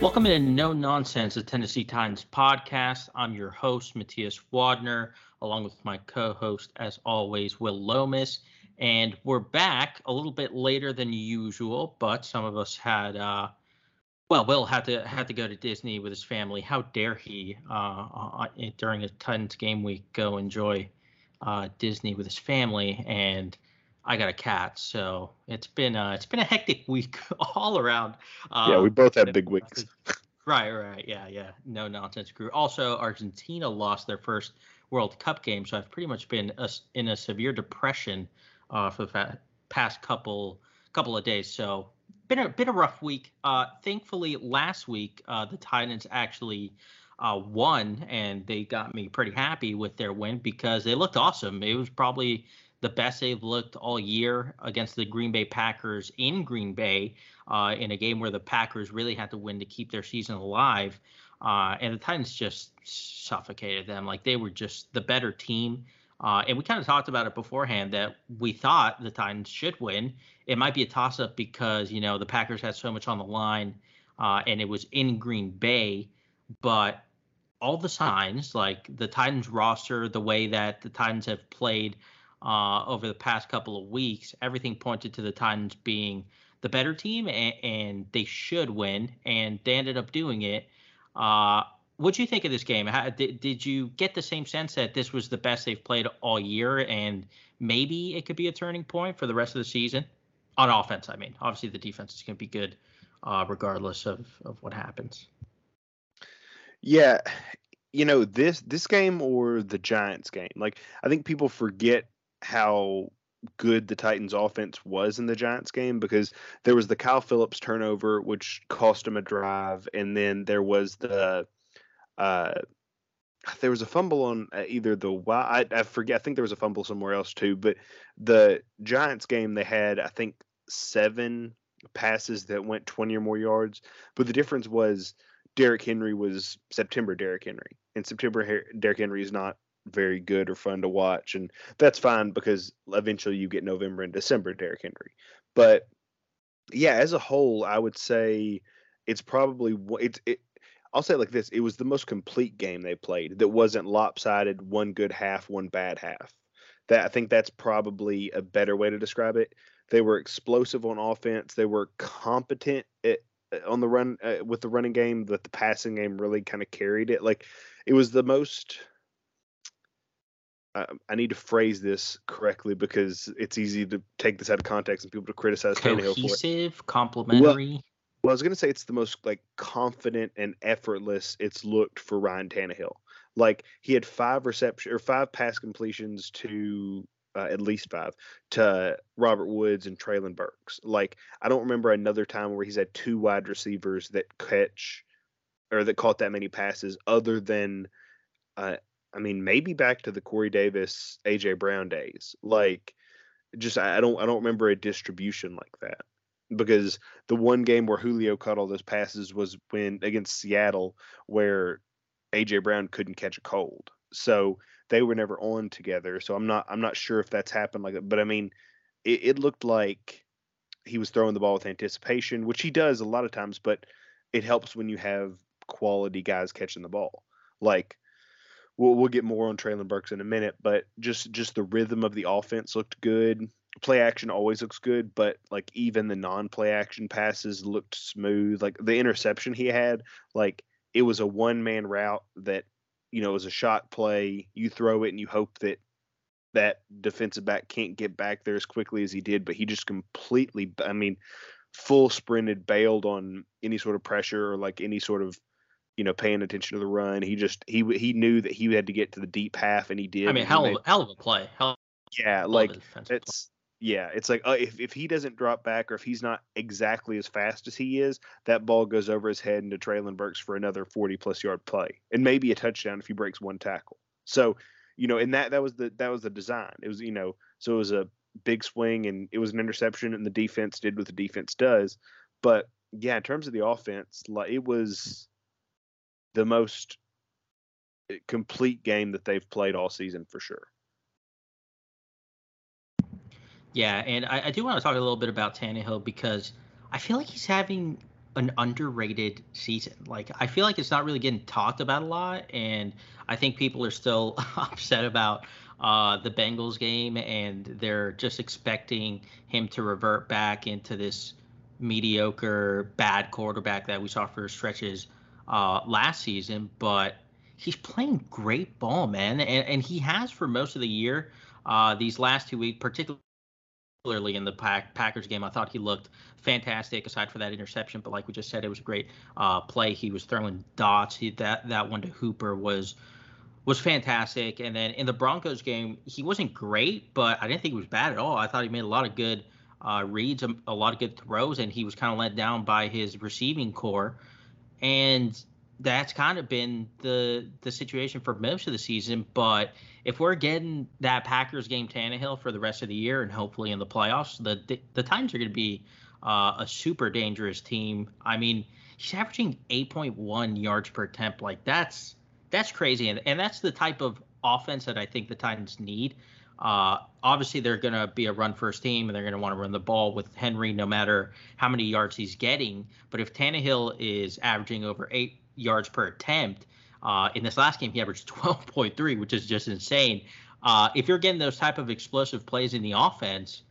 Welcome to No Nonsense, the Tennessee Titans podcast. I'm your host, Matthias Wadner, along with my co host, as always, Will Lomas. And we're back a little bit later than usual, but some of us had, uh, well, Will had to had to go to Disney with his family. How dare he, uh, uh, during a Titans game week, go enjoy uh, Disney with his family? And I got a cat, so it's been uh, it's been a hectic week all around. yeah, we Um, both had big weeks. Right, right, yeah, yeah. No nonsense crew. Also, Argentina lost their first World Cup game, so I've pretty much been a, in a severe depression uh, for the fa- past couple couple of days. So been a been a rough week. Uh, thankfully, last week uh, the Titans actually uh, won, and they got me pretty happy with their win because they looked awesome. It was probably the best they've looked all year against the Green Bay Packers in Green Bay uh, in a game where the Packers really had to win to keep their season alive. Uh, and the Titans just suffocated them. Like they were just the better team. Uh, and we kind of talked about it beforehand that we thought the Titans should win. It might be a toss up because, you know, the Packers had so much on the line uh, and it was in Green Bay. But all the signs, like the Titans roster, the way that the Titans have played uh, over the past couple of weeks, everything pointed to the Titans being the better team and, and they should win. And they ended up doing it. Uh, what do you think of this game? How, did, did you get the same sense that this was the best they've played all year and maybe it could be a turning point for the rest of the season? On offense, I mean. Obviously, the defense is going to be good uh, regardless of, of what happens. Yeah, you know this this game or the Giants game. Like I think people forget how good the Titans offense was in the Giants game because there was the Kyle Philips turnover which cost him a drive and then there was the uh there was a fumble on uh, either the I, I forget I think there was a fumble somewhere else too but the Giants game they had I think seven passes that went 20 or more yards but the difference was Derrick Henry was September Derrick Henry and September Her- Derrick Henry is not very good or fun to watch and that's fine because eventually you get November and December Derrick Henry but yeah as a whole I would say it's probably it's it I'll say it like this: it was the most complete game they played. That wasn't lopsided, one good half, one bad half. That I think that's probably a better way to describe it. They were explosive on offense. They were competent at, on the run uh, with the running game, but the passing game really kind of carried it. Like it was the most. I need to phrase this correctly because it's easy to take this out of context and people to criticize Tannehill for it. Cohesive, complementary. Well, I was gonna say it's the most like confident and effortless it's looked for Ryan Tannehill. Like he had five reception or five pass completions to uh, at least five to Robert Woods and Treylon Burks. Like I don't remember another time where he's had two wide receivers that catch or that caught that many passes other than uh, I mean maybe back to the Corey Davis AJ Brown days. Like just I don't I don't remember a distribution like that because the one game where Julio caught all those passes was when against Seattle, where AJ Brown couldn't catch a cold. So they were never on together. So I'm not I'm not sure if that's happened like that. But I mean, it, it looked like he was throwing the ball with anticipation, which he does a lot of times, but it helps when you have quality guys catching the ball. Like we'll we'll get more on Treylon Burks in a minute, but just just the rhythm of the offense looked good. Play action always looks good, but like even the non-play action passes looked smooth. Like the interception he had, like it was a one-man route that you know was a shot play. You throw it and you hope that that defensive back can't get back there as quickly as he did, but he just completely, I mean, full sprinted, bailed on any sort of pressure or like any sort of, you know, paying attention to the run. He just he he knew that he had to get to the deep half, and he did. I mean, hell, made, hell of a play. Hell, yeah, like it's yeah, it's like uh, if if he doesn't drop back or if he's not exactly as fast as he is, that ball goes over his head into Treylon Burks for another forty plus yard play and maybe a touchdown if he breaks one tackle. So you know, and that that was the that was the design. It was you know, so it was a big swing and it was an interception, and the defense did what the defense does. But yeah, in terms of the offense, like it was the most eh, complete game that they've played all season for sure. Yeah, and I, I do want to talk a little bit about Tannehill because I feel like he's having an underrated season. Like I feel like it's not really getting talked about a lot, and I think people are still upset about uh, the Bengals game, and they're just expecting him to revert back into this mediocre, bad quarterback that we saw for stretches uh, last season. But he's playing great ball, man, and, and he has for most of the year. Uh, these last two weeks, particularly in the Pack, Packers game. I thought he looked fantastic, aside for that interception. But like we just said, it was a great uh, play. He was throwing dots. He, that that one to Hooper was was fantastic. And then in the Broncos game, he wasn't great, but I didn't think he was bad at all. I thought he made a lot of good uh, reads, a, a lot of good throws, and he was kind of let down by his receiving corps. And that's kind of been the the situation for most of the season. But if we're getting that Packers game Tannehill for the rest of the year and hopefully in the playoffs, the the, the Titans are going to be uh, a super dangerous team. I mean, he's averaging 8.1 yards per attempt. Like that's that's crazy, and and that's the type of offense that I think the Titans need. Uh, obviously, they're going to be a run first team, and they're going to want to run the ball with Henry, no matter how many yards he's getting. But if Tannehill is averaging over eight yards per attempt. Uh, in this last game, he averaged 12.3, which is just insane. Uh, if you're getting those type of explosive plays in the offense,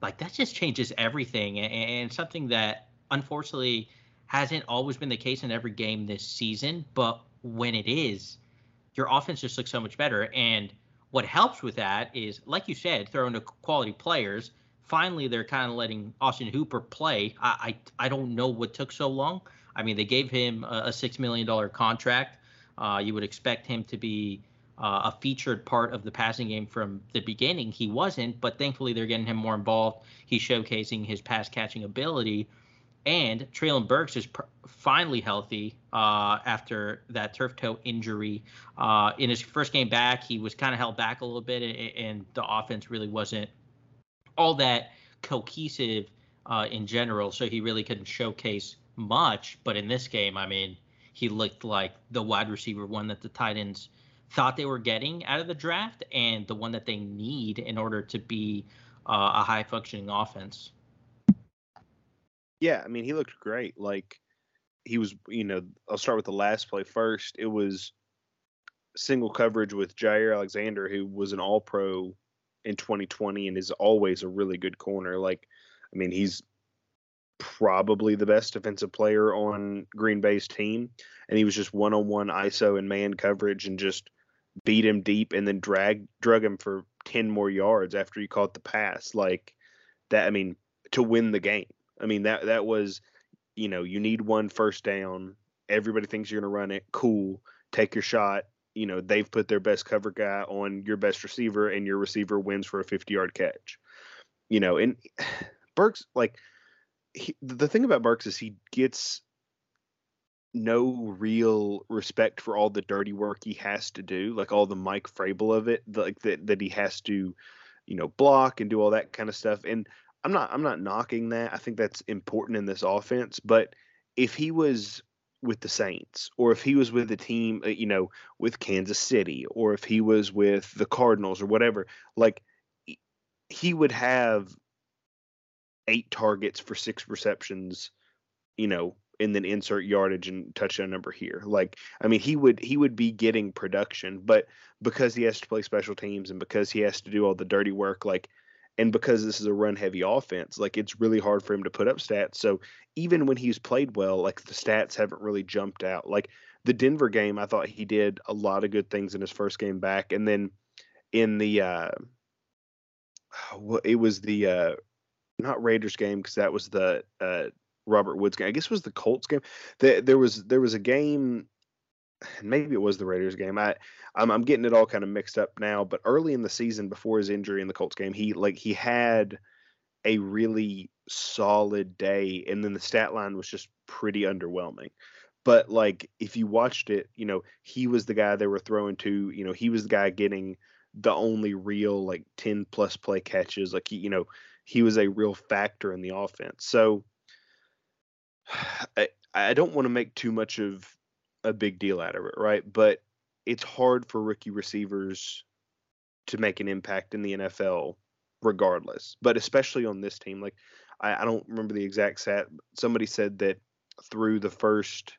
like that just changes everything, and, and something that unfortunately hasn't always been the case in every game this season. But when it is, your offense just looks so much better. And what helps with that is, like you said, throwing to quality players. Finally, they're kind of letting Austin Hooper play. I, I I don't know what took so long. I mean, they gave him a, a six million dollar contract. Uh, you would expect him to be uh, a featured part of the passing game from the beginning. He wasn't, but thankfully they're getting him more involved. He's showcasing his pass catching ability. And Treylon Burks is pr- finally healthy uh, after that turf toe injury. Uh, in his first game back, he was kind of held back a little bit, and, and, the offense really wasn't all that cohesive uh, in general. So he really couldn't showcase much, but in this game, I mean, he looked like the wide receiver one that the Titans thought they were getting out of the draft and the one that they need in order to be uh, a high functioning offense. Yeah, I mean, he looked great. Like he was, you know, I'll start with the last play first. It was single coverage with Jaire Alexander, who was an all pro in 2020 and is always a really good corner. Like, I mean, he's probably the best defensive player on Green Bay's team, and he was just one on one ISO and man coverage and just beat him deep and then drag drug him for ten more yards after he caught the pass. Like that, I mean, to win the game. I mean that that was, you know, you need one first down. Everybody thinks you're gonna run it. Cool, take your shot. You know, they've put their best cover guy on your best receiver, and your receiver wins for a 50 yard catch. You know, and Burks like he, the thing about Burks is he gets no real respect for all the dirty work he has to do, like all the Mike Vrabel of it, like that that he has to, you know, block and do all that kind of stuff. And I'm not I'm not knocking that. I think that's important in this offense. But if he was with the Saints, or if he was with the team, uh, you know, with Kansas City, or if he was with the Cardinals or whatever, like he would have eight targets for six receptions, you know, and then insert yardage and touchdown number here. Like, I mean, he would he would be getting production, but because he has to play special teams and because he has to do all the dirty work, like, and because this is a run heavy offense, like it's really hard for him to put up stats. So even when he's played well, like the stats haven't really jumped out. Like the Denver game, I thought he did a lot of good things in his first game back, and then in the uh, well, it was the uh, not Raiders game because that was the uh, Robert Woods game. I guess it was the Colts game. There, there was there was a game, maybe it was the Raiders game. I I'm, I'm getting it all kind of mixed up now. But early in the season, before his injury in the Colts game, he like he had a really solid day, and then the stat line was just pretty underwhelming. But like if you watched it, you know he was the guy they were throwing to. You know he was the guy getting the only real like 10 plus play catches. Like he, you know, he was a real factor in the offense. So I, I don't want to make too much of a big deal out of it, right? But it's hard for rookie receivers to make an impact in the NFL regardless, but especially on this team. Like, I, I don't remember the exact stat. Somebody said that through the first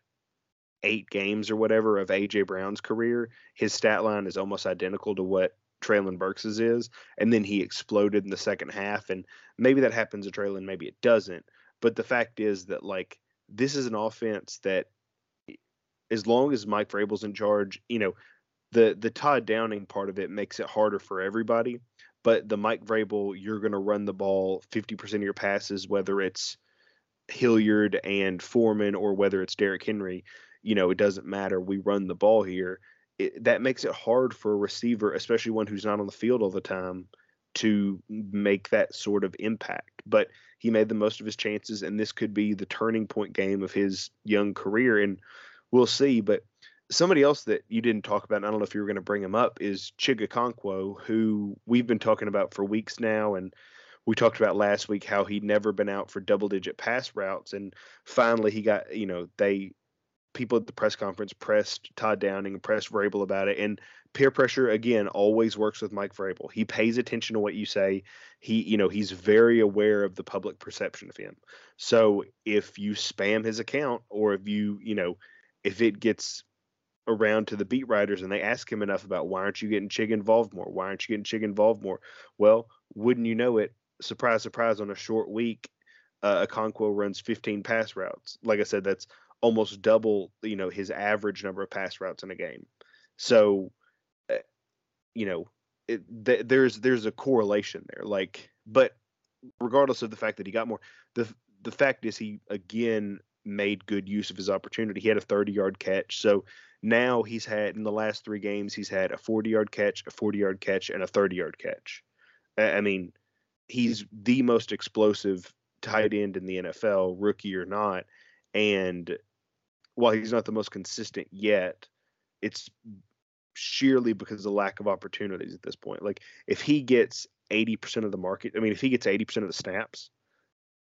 eight games or whatever of AJ Brown's career, his stat line is almost identical to what Treylon Burks's is, and then he exploded in the second half. And maybe that happens to Treylon, maybe it doesn't. But the fact is that like this is an offense that, as long as Mike Vrabel's in charge, you know, the the Todd Downing part of it makes it harder for everybody. But the Mike Vrabel, you're going to run the ball 50% of your passes, whether it's Hilliard and Foreman or whether it's Derrick Henry. You know, it doesn't matter. We run the ball here it, that makes it hard for a receiver, especially one who's not on the field all the time, to make that sort of impact. But he made the most of his chances, and this could be the turning point game of his young career. And we'll see. But somebody else that you didn't talk about, I don't know if you were going to bring him up, is Chig Okonkwo, who we've been talking about for weeks now. And we talked about last week how he'd never been out for double digit pass routes. And finally, he got, you know, they people at the press conference pressed Todd Downing and pressed Vrabel about it. And peer pressure again always works with Mike Vrabel. He pays attention to what you say. He, you know, he's very aware of the public perception of him. So if you spam his account or if you, you know, if it gets around to the beat writers and they ask him enough about why aren't you getting Chig involved more? Why aren't you getting Chig involved more? Well, wouldn't you know it? Surprise, surprise! On a short week, uh, Okonkwo runs 15 pass routes. Like I said, that's almost double you know his average number of pass routes in a game. So, uh, you know, it, th- there's there's a correlation there. Like, but regardless of the fact that he got more, the the fact is he again made good use of his opportunity. He had a 30 yard catch. So now he's had in the last three games he's had a 40 yard catch, a 40 yard catch, and a 30 yard catch. I mean, he's the most explosive tight end in the NFL, rookie or not. And while he's not the most consistent yet, it's sheerly because of lack of opportunities at this point. Like if he gets 80% of the market, I mean, if he gets 80% of the snaps,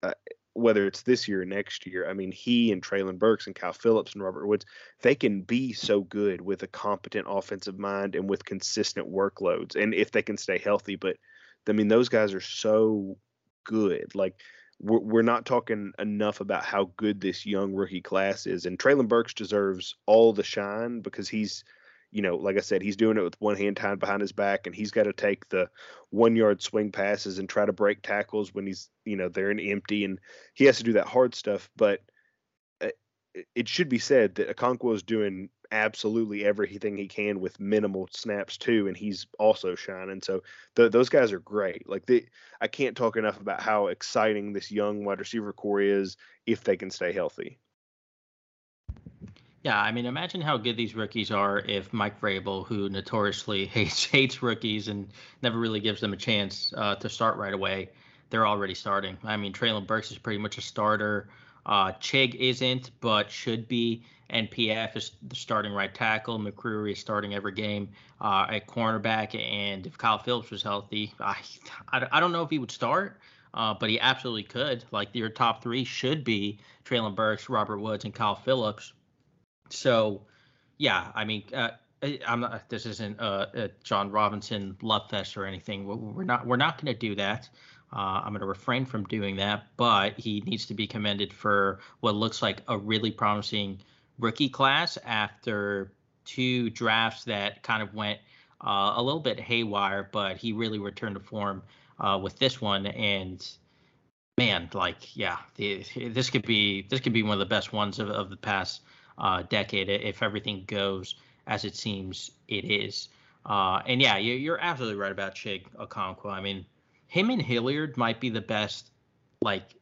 uh, whether it's this year or next year, I mean, he and Treylon Burks and Kyle Philips and Robert Woods, they can be so good with a competent offensive mind and with consistent workloads. And if they can stay healthy, but I mean, those guys are so good. Like we're, we're not talking enough about how good this young rookie class is. And Treylon Burks deserves all the shine because he's, you know, like I said, he's doing it with one hand tied behind his back, and he's got to take the one yard swing passes and try to break tackles when he's, you know, they're in empty, and he has to do that hard stuff. But uh, it should be said that Okonkwo is doing absolutely everything he can with minimal snaps too, and he's also shining. So the, those guys are great. Like I can't talk enough about how exciting this young wide receiver corps is if they can stay healthy. Yeah, I mean, imagine how good these rookies are if Mike Vrabel, who notoriously hates hates rookies and never really gives them a chance uh, to start right away, they're already starting. I mean, Treylon Burks is pretty much a starter. Uh, Chig isn't, but should be. NPF is the starting right tackle. McCreary is starting every game uh, at cornerback. And if Kyle Philips was healthy, I, I, I don't know if he would start, uh, but he absolutely could. Like your top three should be Treylon Burks, Robert Woods, and Kyle Philips. So, yeah, I mean, uh, I'm not. This isn't a, Jon Robinson love fest or anything. We're not. We're not going to do that. Uh, I'm going to refrain from doing that, but he needs to be commended for what looks like a really promising rookie class after two drafts that kind of went uh, a little bit haywire, but he really returned to form uh, with this one. And man, like, yeah, the, this could be this could be one of the best ones of, of the past uh, decade if everything goes as it seems it is. Uh, and yeah, you, are absolutely right about Chig Okonkwo. I mean, him and Hilliard might be the best, like,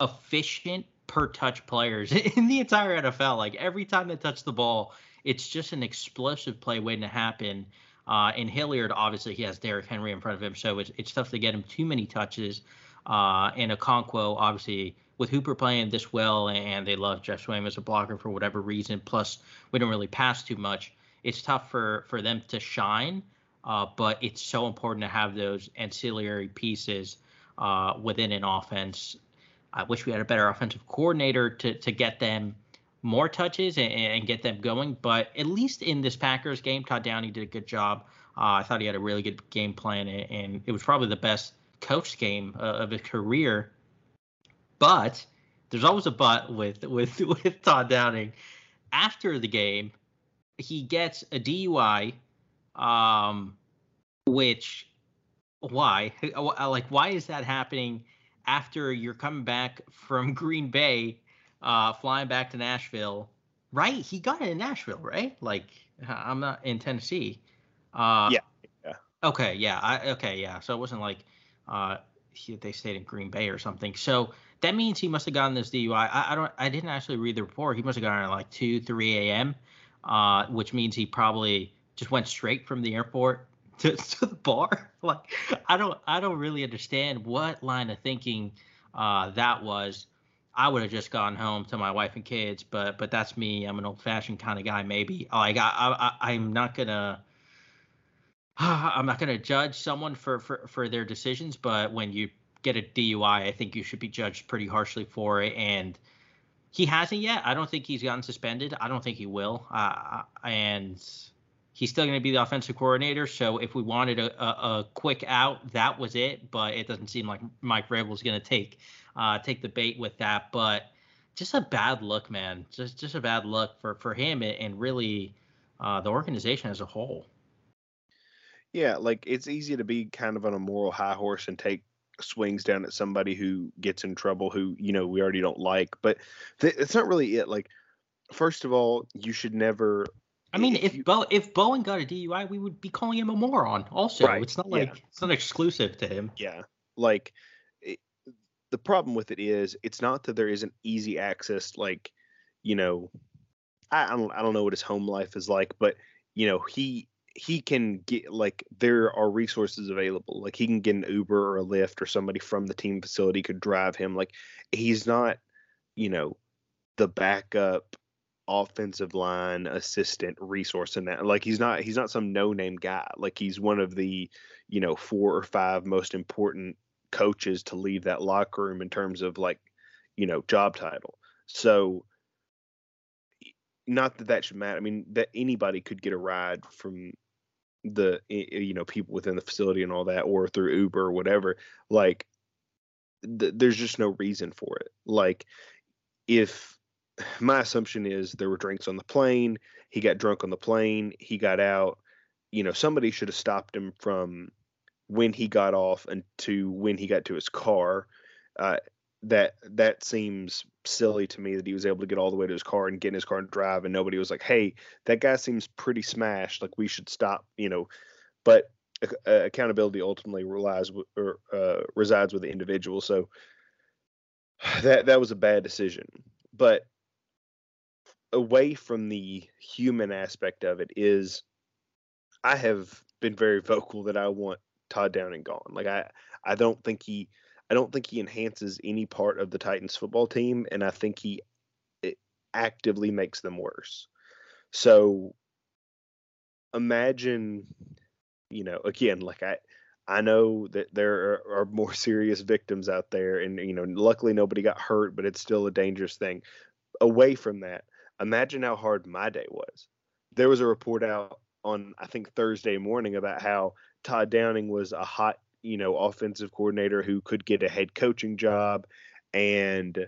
efficient per touch players in the entire NFL. Like every time they touch the ball, it's just an explosive play waiting to happen. Uh, and Hilliard, obviously, he has Derrick Henry in front of him, so it's, it's tough to get him too many touches. Uh, and Okonkwo, obviously, with Hooper playing this well, and they love Geoff Swaim as a blocker for whatever reason. Plus, we don't really pass too much. It's tough for for them to shine, uh, but it's so important to have those ancillary pieces uh, within an offense. I wish we had a better offensive coordinator to to get them more touches and, and get them going. But at least in this Packers game, Todd Downing did a good job. Uh, I thought he had a really good game plan, and, and it was probably the best coach game uh, of his career. But there's always a but with with with Todd Downing. After the game, he gets a DUI, um, which why like why is that happening after you're coming back from Green Bay, uh, flying back to Nashville? Right, he got it in Nashville, right? Like I'm not in Tennessee. Uh, yeah. Yeah. Okay. Yeah. I, okay. Yeah. So it wasn't like uh, he, they stayed in Green Bay or something. So that means he must have gotten this DUI. I, I don't. I didn't actually read the report. He must have gotten it like two, three a.m., uh, which means he probably just went straight from the airport to, to the bar. like I don't. I don't really understand what line of thinking uh, that was. I would have just gone home to my wife and kids, but but that's me. I'm an old-fashioned kind of guy. Maybe like I, I I'm not gonna I'm not going to judge someone for, for, for their decisions, but when you get a DUI, I think you should be judged pretty harshly for it. And he hasn't yet. I don't think he's gotten suspended. I don't think he will. Uh, and he's still going to be the offensive coordinator. So if we wanted a, a, a, quick out, that was it. But it doesn't seem like Mike Vrabel's going to take uh, take the bait with that. But just a bad look, man. Just just a bad look for for him and really uh, the organization as a whole. Yeah, like it's easy to be kind of on a moral high horse and take swings down at somebody who gets in trouble who you know we already don't like but th- it's not really it like first of all you should never i mean if, if Bo, if bowen got a dui we would be calling him a moron also right, it's not like yeah. it's not exclusive to him yeah like it, the problem with it is it's not that there isn't easy access like you know I, I don't i don't know what his home life is like but you know he he can get like there are resources available. Like he can get an Uber or a Lyft or somebody from the team facility could drive him. Like he's not, you know, the backup offensive line assistant resource in that. Like he's not he's not some no name guy. Like he's one of the, you know, four or five most important coaches to leave that locker room in terms of like, you know, job title. So not that that should matter. I mean, that anybody could get a ride from the you know people within the facility and all that or through uber or whatever like th- there's just no reason for it. Like if my assumption is there were drinks on the plane he got drunk on the plane he got out you know somebody should have stopped him from when he got off and to when he got to his car. Uh, that that seems silly to me that he was able to get all the way to his car and get in his car and drive and nobody was like hey that guy seems pretty smashed like we should stop you know? But uh, accountability ultimately relies or uh, resides with the individual so that that was a bad decision. But away from the human aspect of it is i have been very vocal that i want todd downing gone. Like i i don't think he I don't think he enhances any part of the Titans football team, and I think he actively makes them worse. So imagine, you know, again, like I, I know that there are, more serious victims out there, and you know, luckily nobody got hurt, but it's still a dangerous thing. Away from that, imagine how hard my day was. There was a report out on I think Thursday morning about how Todd Downing was a hot you know, offensive coordinator who could get a head coaching job and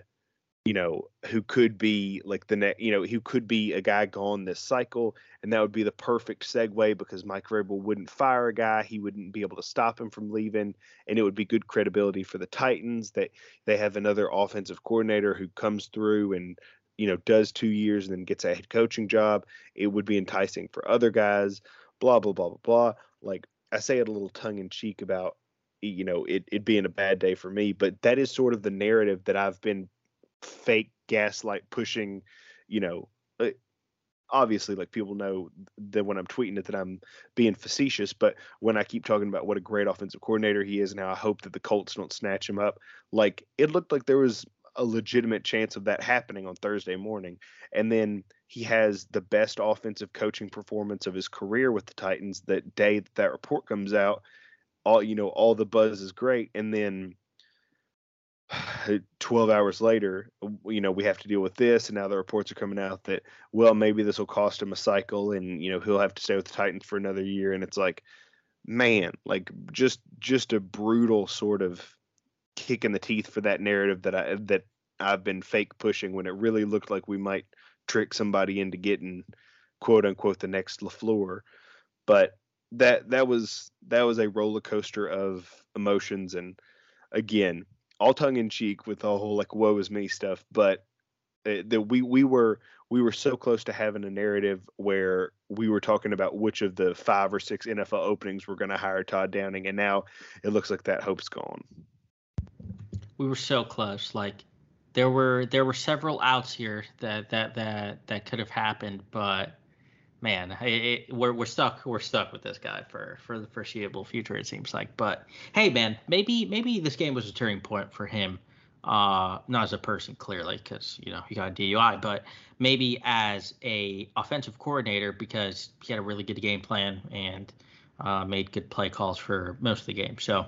you know, who could be like the next, you know, who could be a guy gone this cycle, and that would be the perfect segue because Mike Vrabel wouldn't fire a guy, he wouldn't be able to stop him from leaving, and it would be good credibility for the Titans that they have another offensive coordinator who comes through and you know does two years and then gets a head coaching job. It would be enticing for other guys. Blah blah blah blah blah. Like I say it a little tongue in cheek about you know it it being a bad day for me, but that is sort of the narrative that I've been fake gaslight pushing, you know, uh, obviously like people know that when I'm tweeting it that I'm being facetious, but when I keep talking about what a great offensive coordinator he is and how I hope that the Colts don't snatch him up, like it looked like there was a legitimate chance of that happening on Thursday morning. And then he has the best offensive coaching performance of his career with the Titans that day that, that report comes out. All you know, all the buzz is great, and then 12 hours later, you know, we have to deal with this. And now the reports are coming out that, well, maybe this will cost him a cycle and, you know, he'll have to stay with the Titans for another year. And it's like, man, like just, just a brutal sort of kick in the teeth for that narrative that I, that I've been fake pushing when it really looked like we might trick somebody into getting quote unquote the next LaFleur. But that, that was, that was a roller coaster of emotions. And again, all tongue in cheek with the whole like woe is me stuff, but that we we were we were so close to having a narrative where we were talking about which of the five or six NFL openings were going to hire Todd Downing, and now it looks like that hope's gone. We were so close. Like there were there were several outs here that that that that could have happened, but man, it, it, we're we're stuck we're stuck with this guy for for the foreseeable future. It seems like. But hey, man, maybe maybe this game was a turning point for him. Uh, not as a person clearly, because you know he got a DUI, but maybe as a offensive coordinator because he had a really good game plan and uh, made good play calls for most of the game. So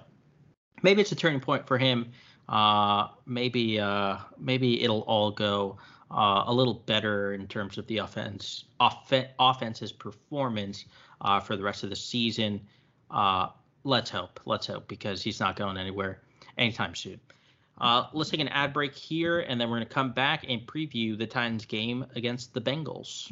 maybe it's a turning point for him. Uh, maybe uh, maybe it'll all go uh, a little better in terms of the offense off- offense's performance uh, for the rest of the season. Uh, let's hope. Let's hope because he's not going anywhere anytime soon. Uh, let's take an ad break here, and then we're going to come back and preview the Titans game against the Bengals.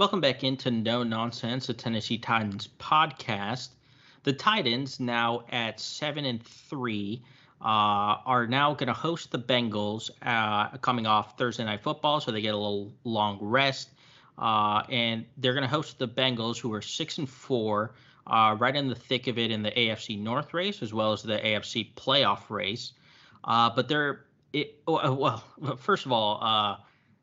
Welcome back into No Nonsense, the Tennessee Titans podcast. The Titans, now at seven and three, uh, are now going to host the Bengals uh, coming off Thursday Night Football, so they get a little long rest. Uh, and they're going to host the Bengals, who are six and four, uh, right in the thick of it in the AFC North race as well as the AFC playoff race. Uh, but they're it, well, first of all uh,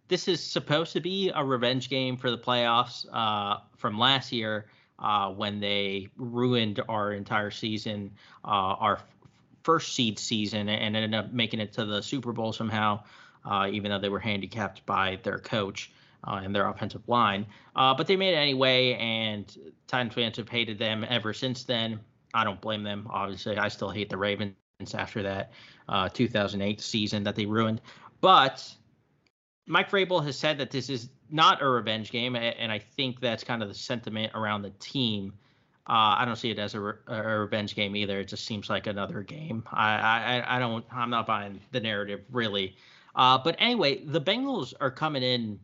this is supposed to be a revenge game for the playoffs uh, from last year uh, when they ruined our entire season, uh, our first seed season, and ended up making it to the Super Bowl somehow, uh, even though they were handicapped by their coach. Uh, and their offensive line, uh, but they made it anyway, and Titans fans have hated them ever since then. I don't blame them. Obviously, I still hate the Ravens after that 2008 season that they ruined. But Mike Vrabel has said that this is not a revenge game, and I think that's kind of the sentiment around the team. Uh, I don't see it as a, re- a, revenge game either. It just seems like another game. I, I, I don't. I'm not buying the narrative really. Uh, but anyway, the Bengals are coming in.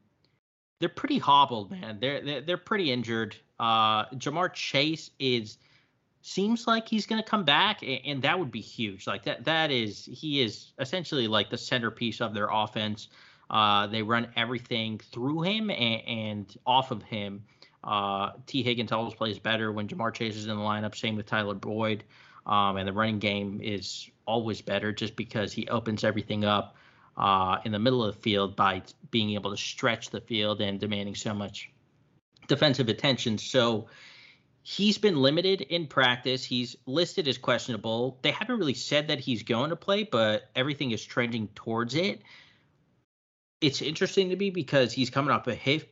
They're pretty hobbled, man. They're they're, they're pretty injured. Uh, Ja'Marr Chase is seems like he's going to come back, and that would be huge. Like that. That is he is essentially like the centerpiece of their offense. Uh, they run everything through him and, and off of him. Uh, Tee Higgins always plays better when Ja'Marr Chase is in the lineup. Same with Tyler Boyd. Um, and the running game is always better just because he opens everything up uh, in the middle of the field by being able to stretch the field and demanding so much defensive attention. So he's been limited in practice. He's listed as questionable. They haven't really said that he's going to play, but everything is trending towards it. It's interesting to me because he's coming off a hip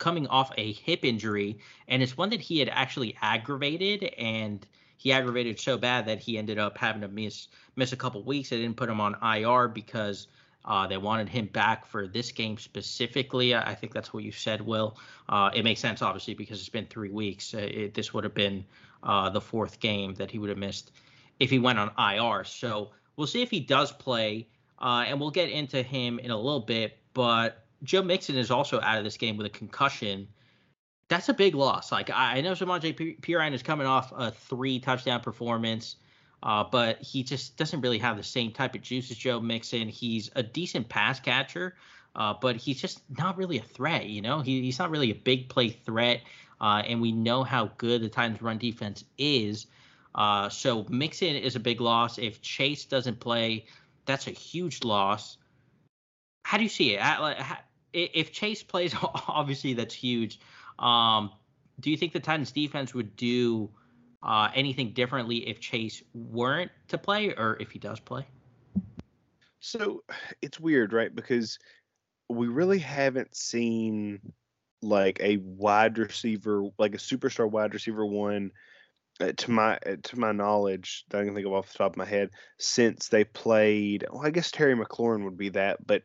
coming off a hip injury and it's one that he had actually aggravated and he aggravated so bad that he ended up having to miss miss a couple weeks. They didn't put him on IR because uh, they wanted him back for this game specifically. I think that's what you said, Will. Uh, it makes sense, obviously, because it's been three weeks. Uh, it, this would have been uh, the fourth game that he would have missed if he went on IR. So we'll see if he does play, uh, and we'll get into him in a little bit. But Joe Mixon is also out of this game with a concussion. That's a big loss. Like I know Samaje Perine is coming off a three touchdown performance. Uh, but he just doesn't really have the same type of juice as Joe Mixon. He's a decent pass catcher, uh, but he's just not really a threat. You know, he, he's not really a big play threat. Uh, and we know how good the Titans' run defense is. Uh, so Mixon is a big loss. If Chase doesn't play, that's a huge loss. How do you see it? If Chase plays, obviously that's huge. Um, do you think the Titans' defense would do? uh, anything differently if Chase weren't to play or if he does play? So it's weird, right? Because we really haven't seen like a wide receiver, like a superstar wide receiver one, uh, to my uh, to my knowledge, I can think of off the top of my head, since they played. Well, I guess Terry McLaurin would be that, but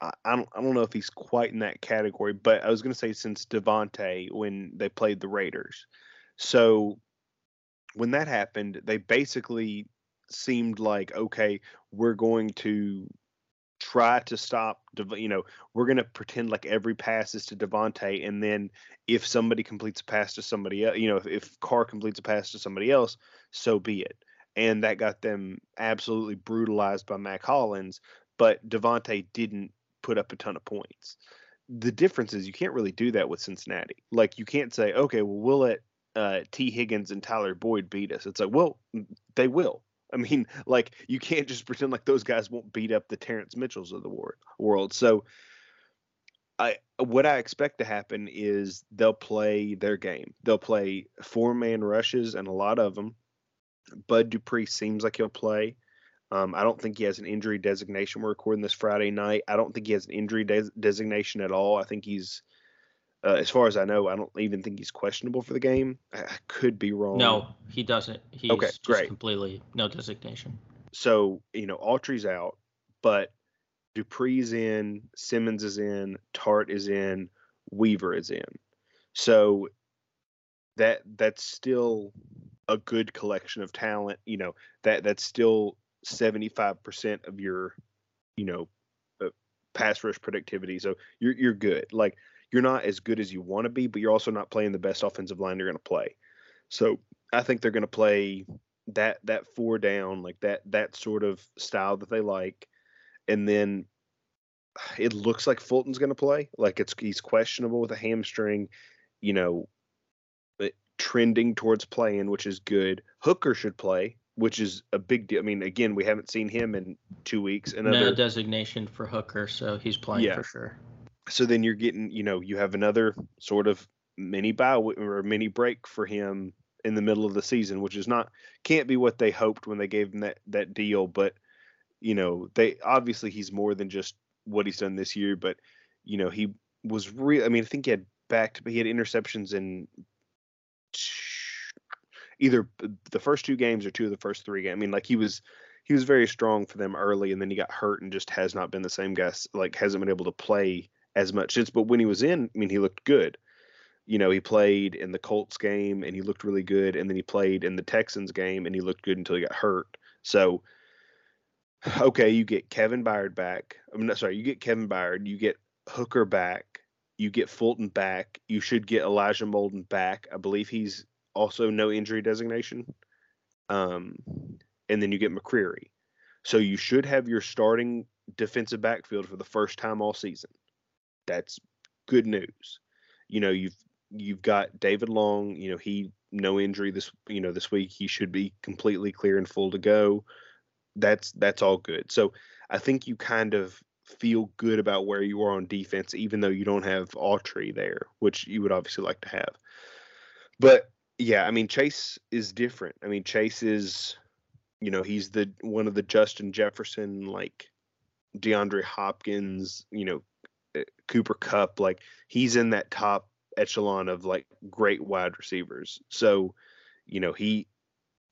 I, don't I don't know if he's quite in that category. But I was going to say since Davante when they played the Raiders. So when that happened, they basically seemed like, okay, we're going to try to stop, you know, we're going to pretend like every pass is to Davante. And then if somebody completes a pass to somebody else, you know, if, if Carr completes a pass to somebody else, so be it. And that got them absolutely brutalized by Mack Hollins. But Davante didn't put up a ton of points. The difference is you can't really do that with Cincinnati. Like you can't say, okay, well we'll let uh, Tee Higgins and Tyler Boyd beat us. It's like, well, they will. I mean, like you can't just pretend like those guys won't beat up the Terrence Mitchells of the world. So, I what I expect to happen is they'll play their game. They'll play four man rushes and a lot of them. Bud Dupree seems like he'll play. Um, I don't think he has an injury designation. We're recording this Friday night. I don't think he has an injury des- designation at all. I think he's uh, as far as I know, I don't even think he's questionable for the game. I, I could be wrong. No, he doesn't. He's okay, great. completely no designation. So, you know, Autry's out, but Dupree's in, Simmons is in, Tart is in, Weaver is in. So that that's still a good collection of talent. You know, that that's still 75% of your, you know, uh, pass rush productivity. So you're you're good. Like you're not as good as you want to be, but you're also not playing the best offensive line you're going to play. So I think they're going to play that that four down like that that sort of style that they like, and then it looks like Fulton's going to play. Like it's he's questionable with a hamstring, you know, but trending towards playing, which is good. Hooker should play, which is a big deal. I mean, again, we haven't seen him in two weeks. Another, no designation for Hooker, so he's playing yeah. for sure so then you're getting, you know, you have another sort of mini bow or mini break for him in the middle of the season, which is not can't be what they hoped when they gave him that that deal. But you know, they obviously he's more than just what he's done this year. But you know, he was real. I mean, I think he had back but he had interceptions in either the first two games or two of the first three games. I mean, like he was he was very strong for them early, and then he got hurt and just has not been the same guy. Like hasn't been able to play as much since. But when he was in, I mean, he looked good. You know, he played in the Colts game and he looked really good, and then he played in the Texans game and he looked good until he got hurt. So, okay, you get Kevin Byard back. I'm not sorry, you get Kevin Byard, you get Hooker back, you get Fulton back. You should get Elijah Molden back. I believe he's also no injury designation. Um, and then you get McCreary. So you should have your starting defensive backfield for the first time all season that's good news. You know, you've you've got David Long. You know, he no injury this you know this week. He should be completely clear and full to go. That's that's all good. So I think you kind of feel good about where you are on defense, even though you don't have Autry there, which you would obviously like to have. But Yeah, I mean Chase is different. I mean Chase is, you know, he's the one of the Justin Jefferson like DeAndre Hopkins, you know, eh, Cooper Kupp, like he's in that top echelon of like great wide receivers. So, you know, he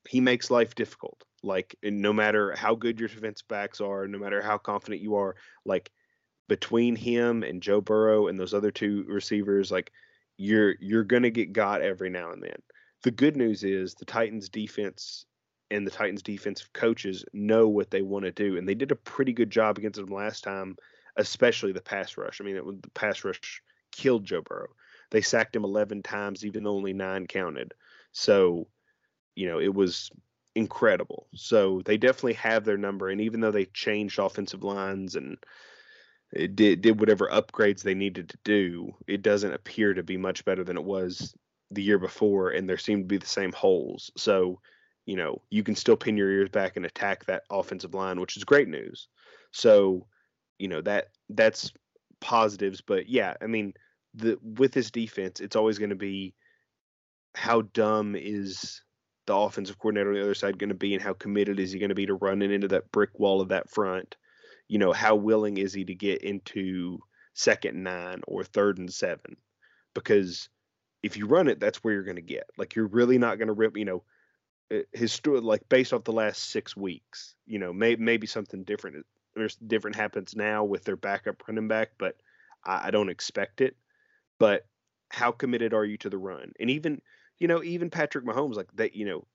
he makes life difficult. Like no matter how good your defense backs are, no matter how confident you are, like between him and Joe Burrow and those other two receivers, like you're you're gonna get got every now and then. The good news is the Titans defense and the Titans defensive coaches know what they want to do, and they did a pretty good job against them last time, especially the pass rush. I mean, the pass rush killed Joe Burrow. They sacked him 11 times, even only nine counted. So, you know, it was incredible. So they definitely have their number, and even though they changed offensive lines and did did whatever upgrades they needed to do, it doesn't appear to be much better than it was the year before, and there seem to be the same holes. So, you know, you can still pin your ears back and attack that offensive line, which is great news. So, you know, that that's positives, but yeah, I mean, the with this defense, it's always going to be how dumb is the offensive coordinator on the other side going to be and how committed is he going to be to running into that brick wall of that front you know, how willing is he to get into second nine or third and seven? Because if you run it, that's where you're going to get. Like you're really not going to rip, you know, eh, his like based off the last six weeks, you know, maybe maybe something different there's different happens now with their backup running back, but I, I don't expect it. But how committed are you to the run? And even, you know, even Patrick Mahomes, like that, you know,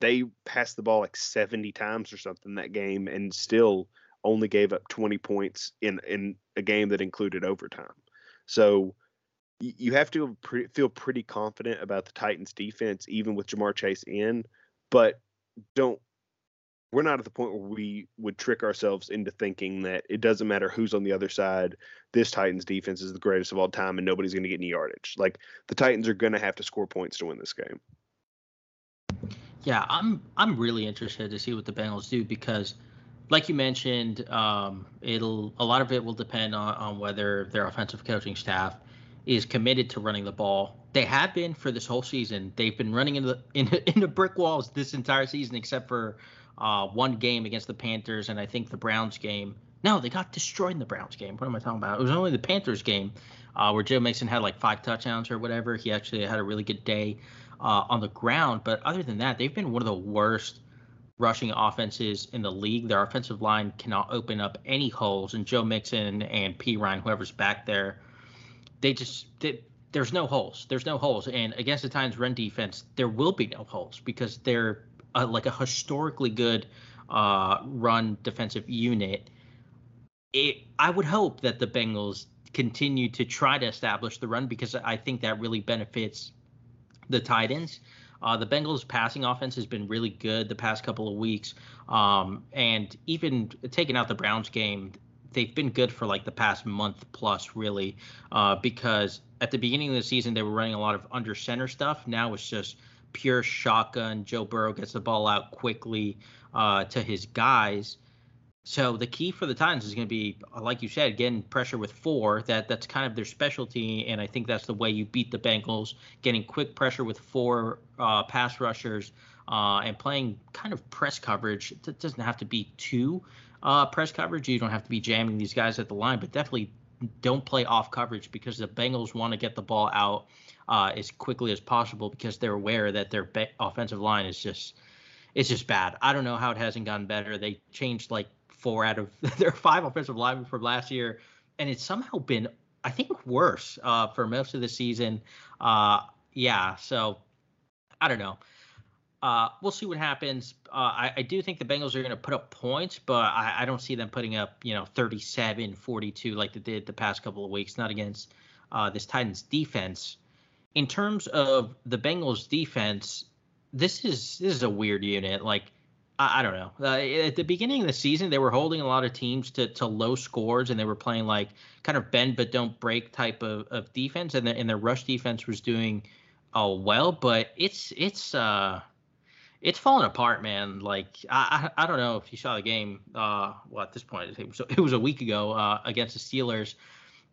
they passed the ball like 70 times or something that game and still only gave up 20 points in in a game that included overtime. So you have to feel pretty confident about the Titans defense even with Ja'Marr Chase in, but don't we're not at the point where we would trick ourselves into thinking that it doesn't matter who's on the other side. This Titans defense is the greatest of all time, and nobody's going to get any yardage. Like the Titans are going to have to score points to win this game. Yeah, I'm I'm really interested to see what the Bengals do because like you mentioned, um, it'll a lot of it will depend on, on whether their offensive coaching staff is committed to running the ball. They have been for this whole season. They've been running into into brick walls this entire season, except for uh, one game against the Panthers and I think the Browns game. No, they got destroyed in the Browns game. What am I talking about? It was only the Panthers game uh, where Joe Mixon had like five touchdowns or whatever. He actually had a really good day uh, on the ground. But other than that, they've been one of the worst rushing offenses in the league. Their offensive line cannot open up any holes, and Joe Mixon and P. Ryan, whoever's back there, they just they, there's no holes. There's no holes, and against the Titans' run defense, there will be no holes because they're uh, like a historically good uh, run defensive unit. It, I would hope that the Bengals continue to try to establish the run because I think that really benefits the Titans. Uh, the Bengals' passing offense has been really good the past couple of weeks, um, and even taking out the Browns game, they've been good for like the past month plus, really, uh, because at the beginning of the season they were running a lot of under center stuff. Now it's just pure shotgun. Joe Burrow gets the ball out quickly uh, to his guys. So the key for the Titans is going to be, like you said, getting pressure with four. That that's kind of their specialty, and I think that's the way you beat the Bengals. Getting quick pressure with four uh, pass rushers uh, and playing kind of press coverage. It doesn't have to be two uh, press coverage. You don't have to be jamming these guys at the line, but definitely don't play off coverage because the Bengals want to get the ball out uh, as quickly as possible because they're aware that their be- offensive line is just it's just bad. I don't know how it hasn't gotten better. They changed like four out of their five offensive linemen from last year, and it's somehow been I think worse uh, for most of the season. Uh, yeah, so I don't know. Uh, we'll see what happens. Uh, I, I, do think the Bengals are going to put up points, but I, I, don't see them putting up, you know, 37, 42 like they did the past couple of weeks, not against uh, this Titans defense. In terms of the Bengals defense, this is this is a weird unit. Like I, I don't know. Uh, at the beginning of the season, they were holding a lot of teams to, to low scores, and they were playing like kind of bend but don't break type of, of defense, and, the, and their rush defense was doing uh, well. But it's it's uh it's falling apart, man. Like I, I, I don't know if you saw the game. Uh, well, at this point, it was, it was a week ago uh, against the Steelers.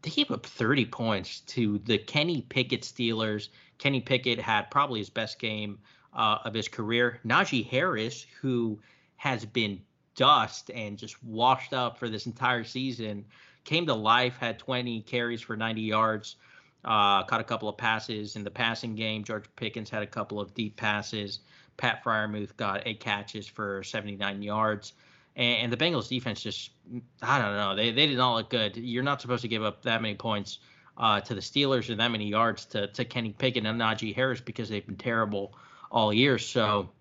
They gave up 30 points to the Kenny Pickett Steelers Kenny Pickett had probably his best game uh, of his career. Najee Harris, who has been dust and just washed up for this entire season, came to life, had 20 carries for 90 yards, uh, caught a couple of passes in the passing game. George Pickens had a couple of deep passes. Pat Freiermuth got eight catches for 79 yards. And, and the Bengals defense just, I don't know, they, they did not look good. You're not supposed to give up that many points uh, to the Steelers and that many yards to, to Kenny Pickett and Najee Harris because they've been terrible all year. So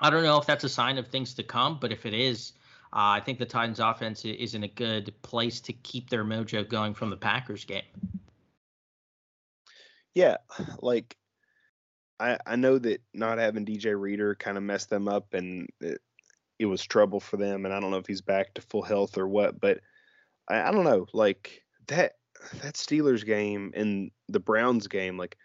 I don't know if that's a sign of things to come, but if it is, uh, I think the Titans offense is in a good place to keep their mojo going from the Packers game. Yeah, like I I know that not having DJ Reader kind of messed them up and it, it, was trouble for them and I don't know if he's back to full health or what, but I, I don't know, like that that Steelers game and the Browns game like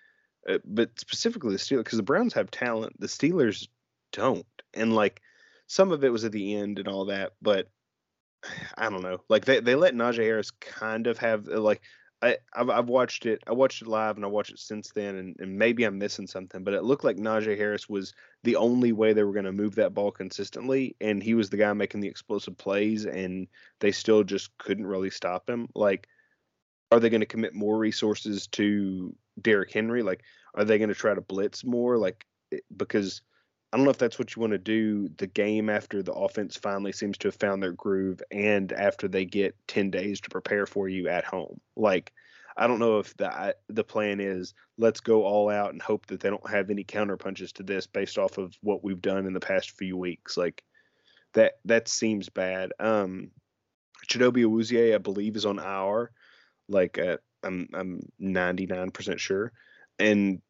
uh, but specifically the Steelers because the Browns have talent, the Steelers don't. And like some of it was at the end and all that, but I don't know. Like they, they let Najee Harris kind of have uh, like I I've, I've watched it. I watched it live and I watched it since then, and, and maybe I'm missing something, but it looked like Najee Harris was the only way they were going to move that ball consistently, and he was the guy making the explosive plays, and they still just couldn't really stop him. Like, are they going to commit more resources to Derrick Henry? Like, are they going to try to blitz more? Like, because I don't know if that's what you want to do the game after the offense finally seems to have found their groove and after they get 10 days to prepare for you at home. Like, I don't know if the the plan is let's go all out and hope that they don't have any counter punches to this based off of what we've done in the past few weeks. Like that that seems bad. Um Chidobe Awuzie, I believe, is on our like uh, I'm I'm 99% sure, and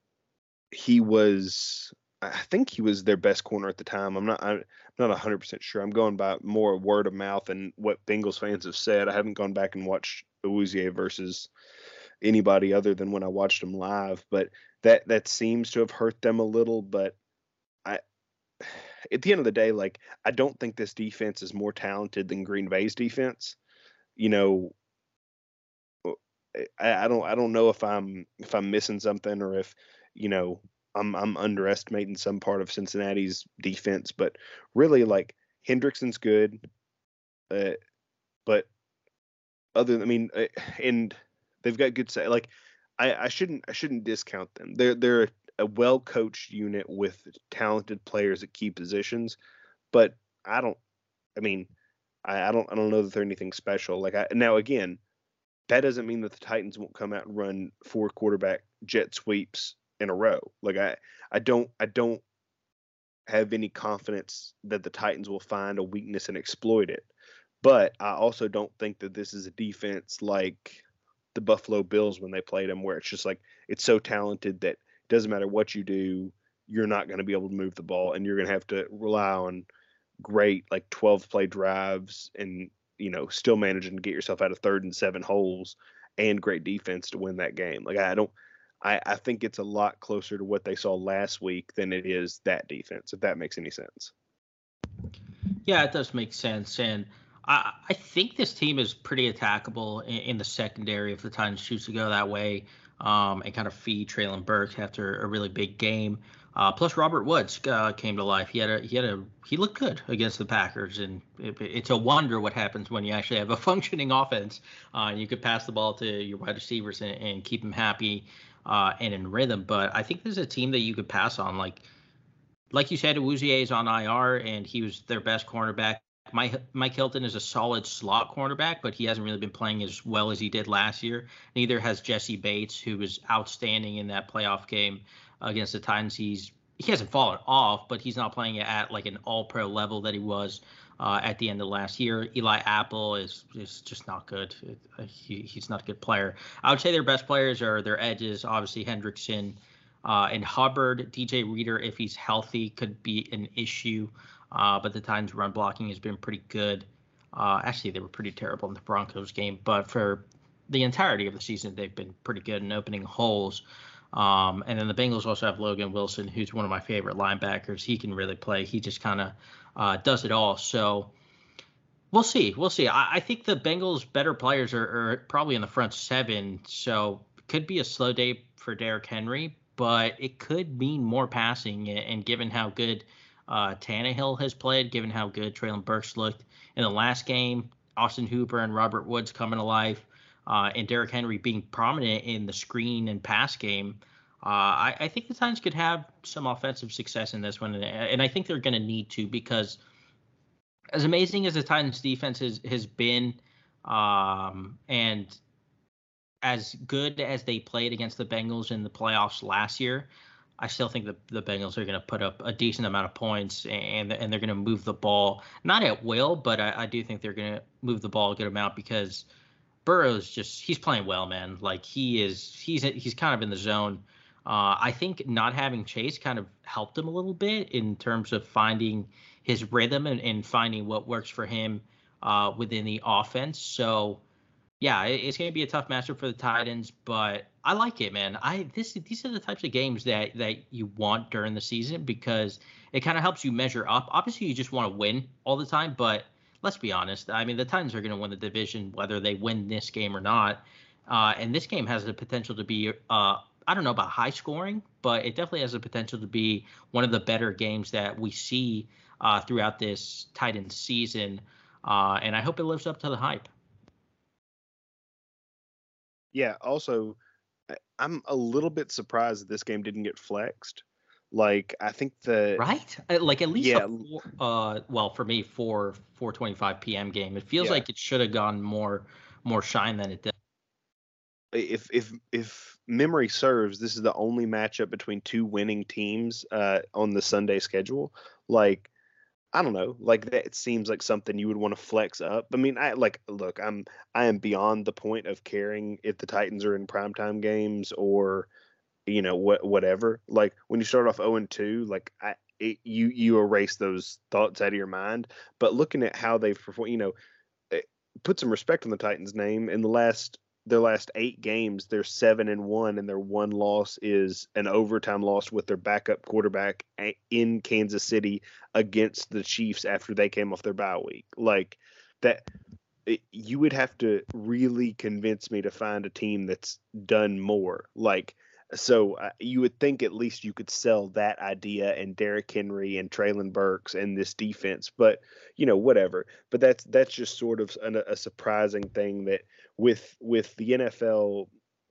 he was I think he was their best corner at the time. I'm not I'm not 100% sure. I'm going by more word of mouth and what Bengals fans have said. I haven't gone back and watched Awuzie versus anybody other than when I watched him live, but that that seems to have hurt them a little, but I at the end of the day like I don't think this defense is more talented than Green Bay's defense. You know, uh, I, I don't I don't know if I'm if I'm missing something or if, you know, I'm I'm underestimating some part of Cincinnati's defense, but really like Hendrickson's good, uh, but other I mean, uh, and they've got good say like I, I shouldn't I shouldn't discount them. They're they're a well coached unit with talented players at key positions, but I don't I mean I, I don't I don't know that they're anything special. Like I now again, that doesn't mean that the Titans won't come out and run four quarterback jet sweeps in a row. Like I I don't I don't have any confidence that the Titans will find a weakness and exploit it. But I also don't think that this is a defense like the Buffalo Bills when they played them, where it's just like it's so talented that it doesn't matter what you do, you're not going to be able to move the ball, and you're going to have to rely on great like 12 play drives and you know still managing to get yourself out of third and seven holes and great defense to win that game. Like I don't I, I think it's a lot closer to what they saw last week than it is that defense, if that makes any sense. Yeah, it does make sense. And I, I think this team is pretty attackable in, in the secondary if the Titans choose to go that way um, and kind of feed Treylon Burks after a really big game. Uh, plus, Robert Woods uh, came to life. He had a he had a he looked good against the Packers, and it, it's a wonder what happens when you actually have a functioning offense. Uh, and you could pass the ball to your wide receivers and, and keep them happy uh, and in rhythm. But I think there's a team that you could pass on. Like like you said, Awuzie is on IR and he was their best cornerback. Mike, Mike Hilton is a solid slot cornerback, but he hasn't really been playing as well as he did last year. Neither has Jessie Bates, who was outstanding in that playoff game against the Titans. He's he hasn't fallen off, but he's not playing at like an All Pro level that he was uh, at the end of last year. Eli Apple is is just not good. Uh, he, he's not a good player. I would say their best players are their edges, obviously Hendrickson uh, and Hubbard. DJ Reader, if he's healthy, could be an issue. Uh, but the Titans' run blocking has been pretty good. Uh, actually, they were pretty terrible in the Broncos game, but for the entirety of the season, they've been pretty good in opening holes. Um, and then the Bengals also have Logan Wilson, who's one of my favorite linebackers. He can really play. He just kind of uh, does it all. So we'll see. We'll see. I, I think the Bengals' better players are, are, probably in the front seven. So could be a slow day for Derrick Henry. but it could mean more passing. And given how good uh, Tannehill has played, given how good Treylon Burks looked in the last game, Austin Hooper and Robert Woods coming to life, uh, and Derrick Henry being prominent in the screen and pass game, uh, I, I, think the Titans could have some offensive success in this one, and I think they're going to need to because as amazing as the Titans defense has, has been, um, and as good as they played against the Bengals in the playoffs last year, I still think the the Bengals are going to put up a decent amount of points and and they're going to move the ball not at will, but I, I do think they're going to move the ball a good amount because Burrow's just he's playing well, man. Like he is he's he's kind of in the zone. Uh, I think not having Chase kind of helped him a little bit in terms of finding his rhythm and, and finding what works for him uh, within the offense. So yeah, it's going to be a tough matchup for the Titans, but I like it, man. I this these are the types of games that that you want during the season because it kind of helps you measure up. Obviously, you just want to win all the time, but let's be honest. I mean, the Titans are going to win the division whether they win this game or not. Uh, and this game has the potential to be uh, I don't know about high scoring, but it definitely has the potential to be one of the better games that we see uh, throughout this Titans season. Uh, and I hope it lives up to the hype. Yeah. Also, I'm a little bit surprised that this game didn't get flexed. Like I think the right, uh, like at least yeah. Four, uh, well for me, four 4:25 p.m. game. It feels yeah. like it should have gone more more shine than it did. If if if memory serves, this is the only matchup between two winning teams uh, on the Sunday schedule. Like I don't know, like that seems like something you would want to flex up. I mean, I like look, I'm I am beyond the point of caring if the Titans are in primetime games or you know what whatever. Like when you start off 0 and 2, like I it, you you erase those thoughts out of your mind. But looking at how they've performed, you know, eh, put some respect on the Titans' name in the last their last eight games, they're seven and one, and their one loss is an overtime loss with their backup quarterback in Kansas City against the Chiefs after they came off their bye week. Like that, it, you would have to really convince me to find a team that's done more. Like so uh, you would think at least you could sell that idea and Derrick Henry and Treylon Burks and this defense, but you know whatever. But that's that's just sort of an, a surprising thing that with with the NFL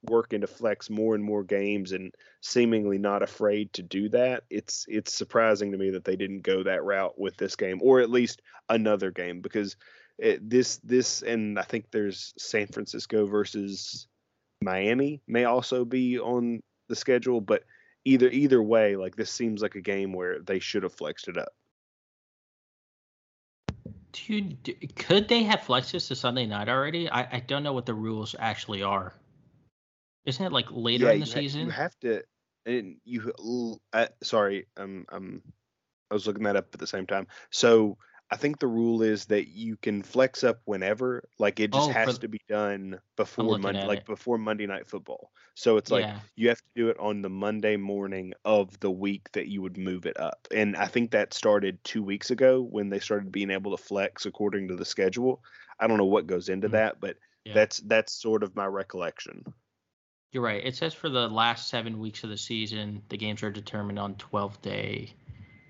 working to flex more and more games and seemingly not afraid to do that, it's it's surprising to me that they didn't go that route with this game or at least another game because it, this this and I think there's San Francisco versus Miami may also be on the schedule, but either either way, like this seems like a game where they should have flexed it up. Dude, could they have flexed this to Sunday night already? I, I don't know what the rules actually are. Isn't it like later yeah, in the you season? Ha- you have to, and you. Uh, sorry, um, um, I was looking that up at the same time. So I think the rule is that you can flex up whenever, like it just oh, has to be done before Monday, like it. before Monday Night Football. So it's like yeah. you have to do it on the Monday morning of the week that you would move it up. And I think that started two weeks ago when they started being able to flex according to the schedule. I don't know what goes into mm-hmm. that, but yeah. that's that's sort of my recollection. You're right. It says for the last seven weeks of the season, the games are determined on 12 day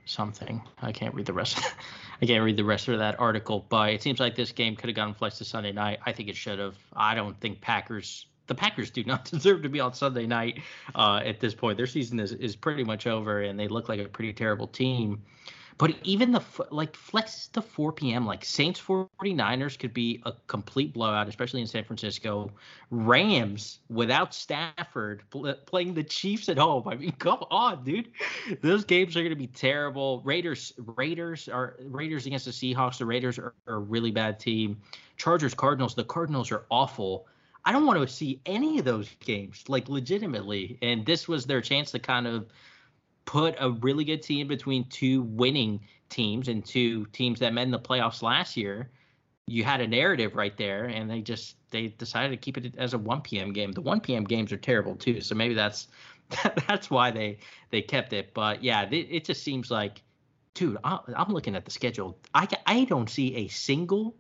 something. I can't read the rest. I can't read the rest of that article, but it seems like this game could have gone flexed to Sunday night. I think it should have. I don't think Packers. The Packers do not deserve to be on Sunday night uh, at this point. Their season is, is pretty much over, and they look like a pretty terrible team. But even the like flex to 4 p.m. like Saints 49ers could be a complete blowout, especially in San Francisco. Rams without Stafford pl- playing the Chiefs at home. I mean, come on, dude. Those games are going to be terrible. Raiders Raiders are Raiders against the Seahawks. The Raiders are, are a really bad team. Chargers Cardinals. The Cardinals are awful. I don't want to see any of those games, like legitimately. And this was their chance to kind of put a really good team between two winning teams and two teams that met in the playoffs last year, you had a narrative right there, and they just they decided to keep it as a 1 p.m. game. The 1 p.m. games are terrible too, so maybe that's that's why they they kept it. But yeah, it, it just seems like, dude, I, I'm looking at the schedule. I I don't see a single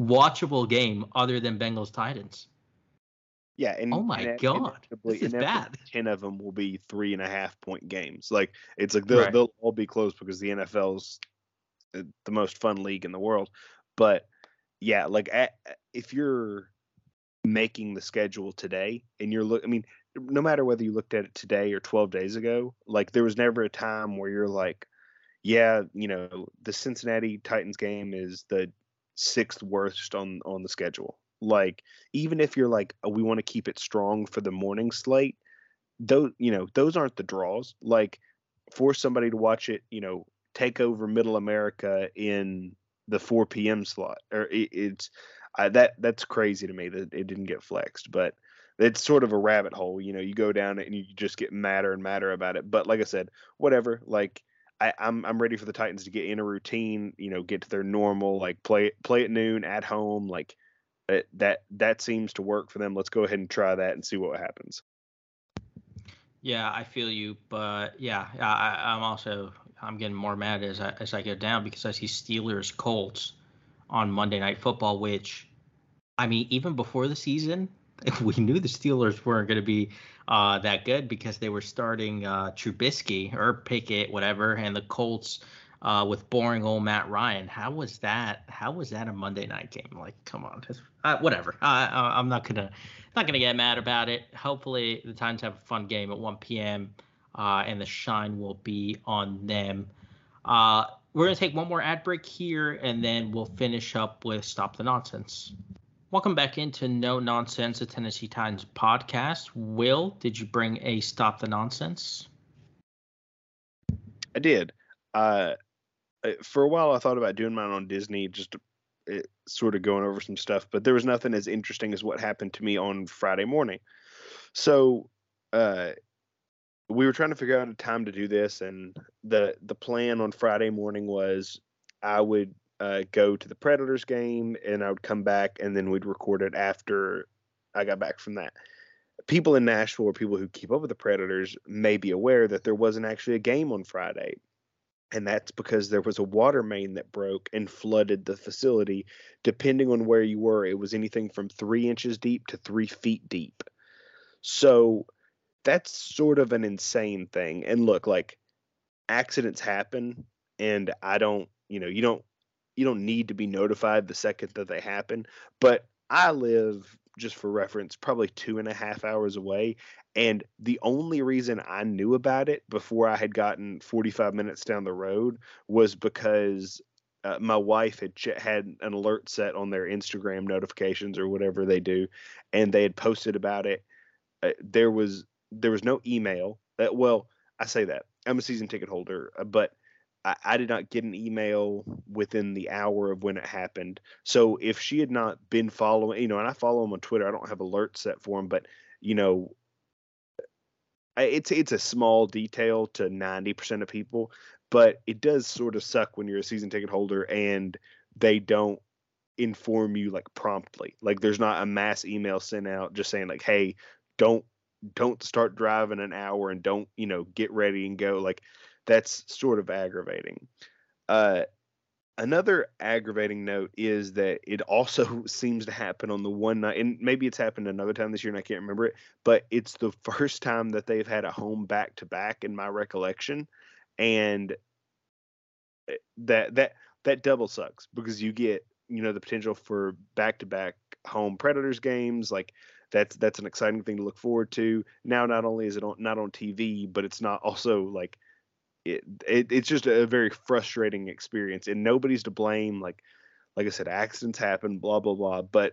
watchable game other than Bengals Titans. Yeah, and Oh my and God, inevitably- this is bad. Ten of them will be three and a half point games. Like it's like they'll, Right. they'll all be close because the NFL's the uh, the most fun league in the world. But yeah, like a if you're making the schedule today and you're look, I mean, no matter whether you looked at it today or 12 days ago, like there was never a time where you're like, yeah, you know, the Cincinnati Titans game is the sixth worst on on the schedule. Like even if you're like, oh, we want to keep it strong for the morning slate, those you know those aren't the draws. Like for somebody to watch it, you know, take over Middle America in the 4 p.m. slot, or it, it's that that's crazy to me that it didn't get flexed, but. It's sort of a rabbit hole, you know. You go down it and you just get madder and madder about it. But like I said, whatever. Like I, I'm I'm ready for the Titans to get in a routine, you know, get to their normal like play play at noon at home, like that that that seems to work for them. Let's go ahead and try that and see what happens. Yeah, I feel you, but yeah, I, I'm also I'm getting more mad as I as I go down because I see Steelers Colts on Monday Night Football, which I mean, even before the season, we knew the Steelers weren't going to be uh, that good because they were starting uh, Trubisky or Pickett, whatever, and the Colts uh, with boring old Matt Ryan. How was that? How was that a Monday night game? Like, come on, uh, whatever. I, I'm not gonna not gonna get mad about it. Hopefully, the Titans have a fun game at 1 p.m. Uh, and the shine will be on them. Uh, we're gonna take one more ad break here, and then we'll finish up with stop the nonsense. Welcome back into No Nonsense, a Tennessee Titans podcast. Will, did you bring a stop the nonsense? I did. Uh, for a while, I thought about doing mine on Disney, just uh, sort of going over some stuff, but there was nothing as interesting as what happened to me on Friday morning. So, uh, we were trying to figure out a time to do this, and the the plan on Friday morning was I would uh, go to the Predators game, and I would come back, and then we'd record it after I got back from that. People in Nashville or people who keep up with the Predators may be aware that there wasn't actually a game on Friday and that's because there was a water main that broke and flooded the facility. Depending on where you were, it was anything from three inches deep to three feet deep. So that's sort of an insane thing. And look, like accidents happen, and I don't, you know, you don't, you don't need to be notified the second that they happen. But I live, just for reference, probably two and a half hours away, and the only reason I knew about it before I had gotten 45 minutes down the road was because uh, my wife had ch- had an alert set on their Instagram notifications or whatever they do, and they had posted about it. Uh, there was there was no email. That well, I say that I'm a season ticket holder, uh, but I, I did not get an email within the hour of when it happened. So if she had not been following, you know, and I follow them on Twitter, I don't have alerts set for them, but you know, it's it's a small detail to 90% of people, but it does sort of suck when you're a season ticket holder and they don't inform you like promptly. Like there's not a mass email sent out just saying like, "Hey, don't don't start driving an hour and don't, you know, get ready and go." Like that's sort of aggravating. Uh another aggravating note is that it also seems to happen on the one night and maybe it's happened another time this year and I can't remember it but it's the first time that they've had a home back to back in my recollection and eh, that that that double sucks because you get you know the potential for back to back home predators games like that's that's an exciting thing to look forward to now not only is it on, not on tv but it's not also like it, it it's just a very frustrating experience and nobody's to blame like like i said accidents happen blah blah blah but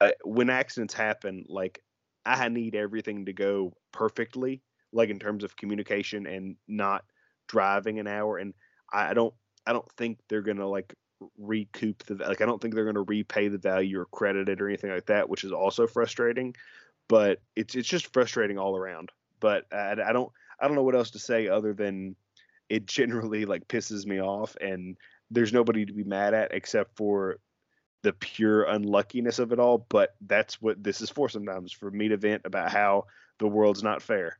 uh, when accidents happen like i need everything to go perfectly like in terms of communication and not driving an hour and i, don't i don't think they're gonna like recoup the like i don't think they're gonna repay the value or credit it or anything like that which is also frustrating but it's it's just frustrating all around but i, I don't I don't know what else to say other than it generally like pisses me off and there's nobody to be mad at except for the pure unluckiness of it all but that's what this is for sometimes for me to vent about how the world's not fair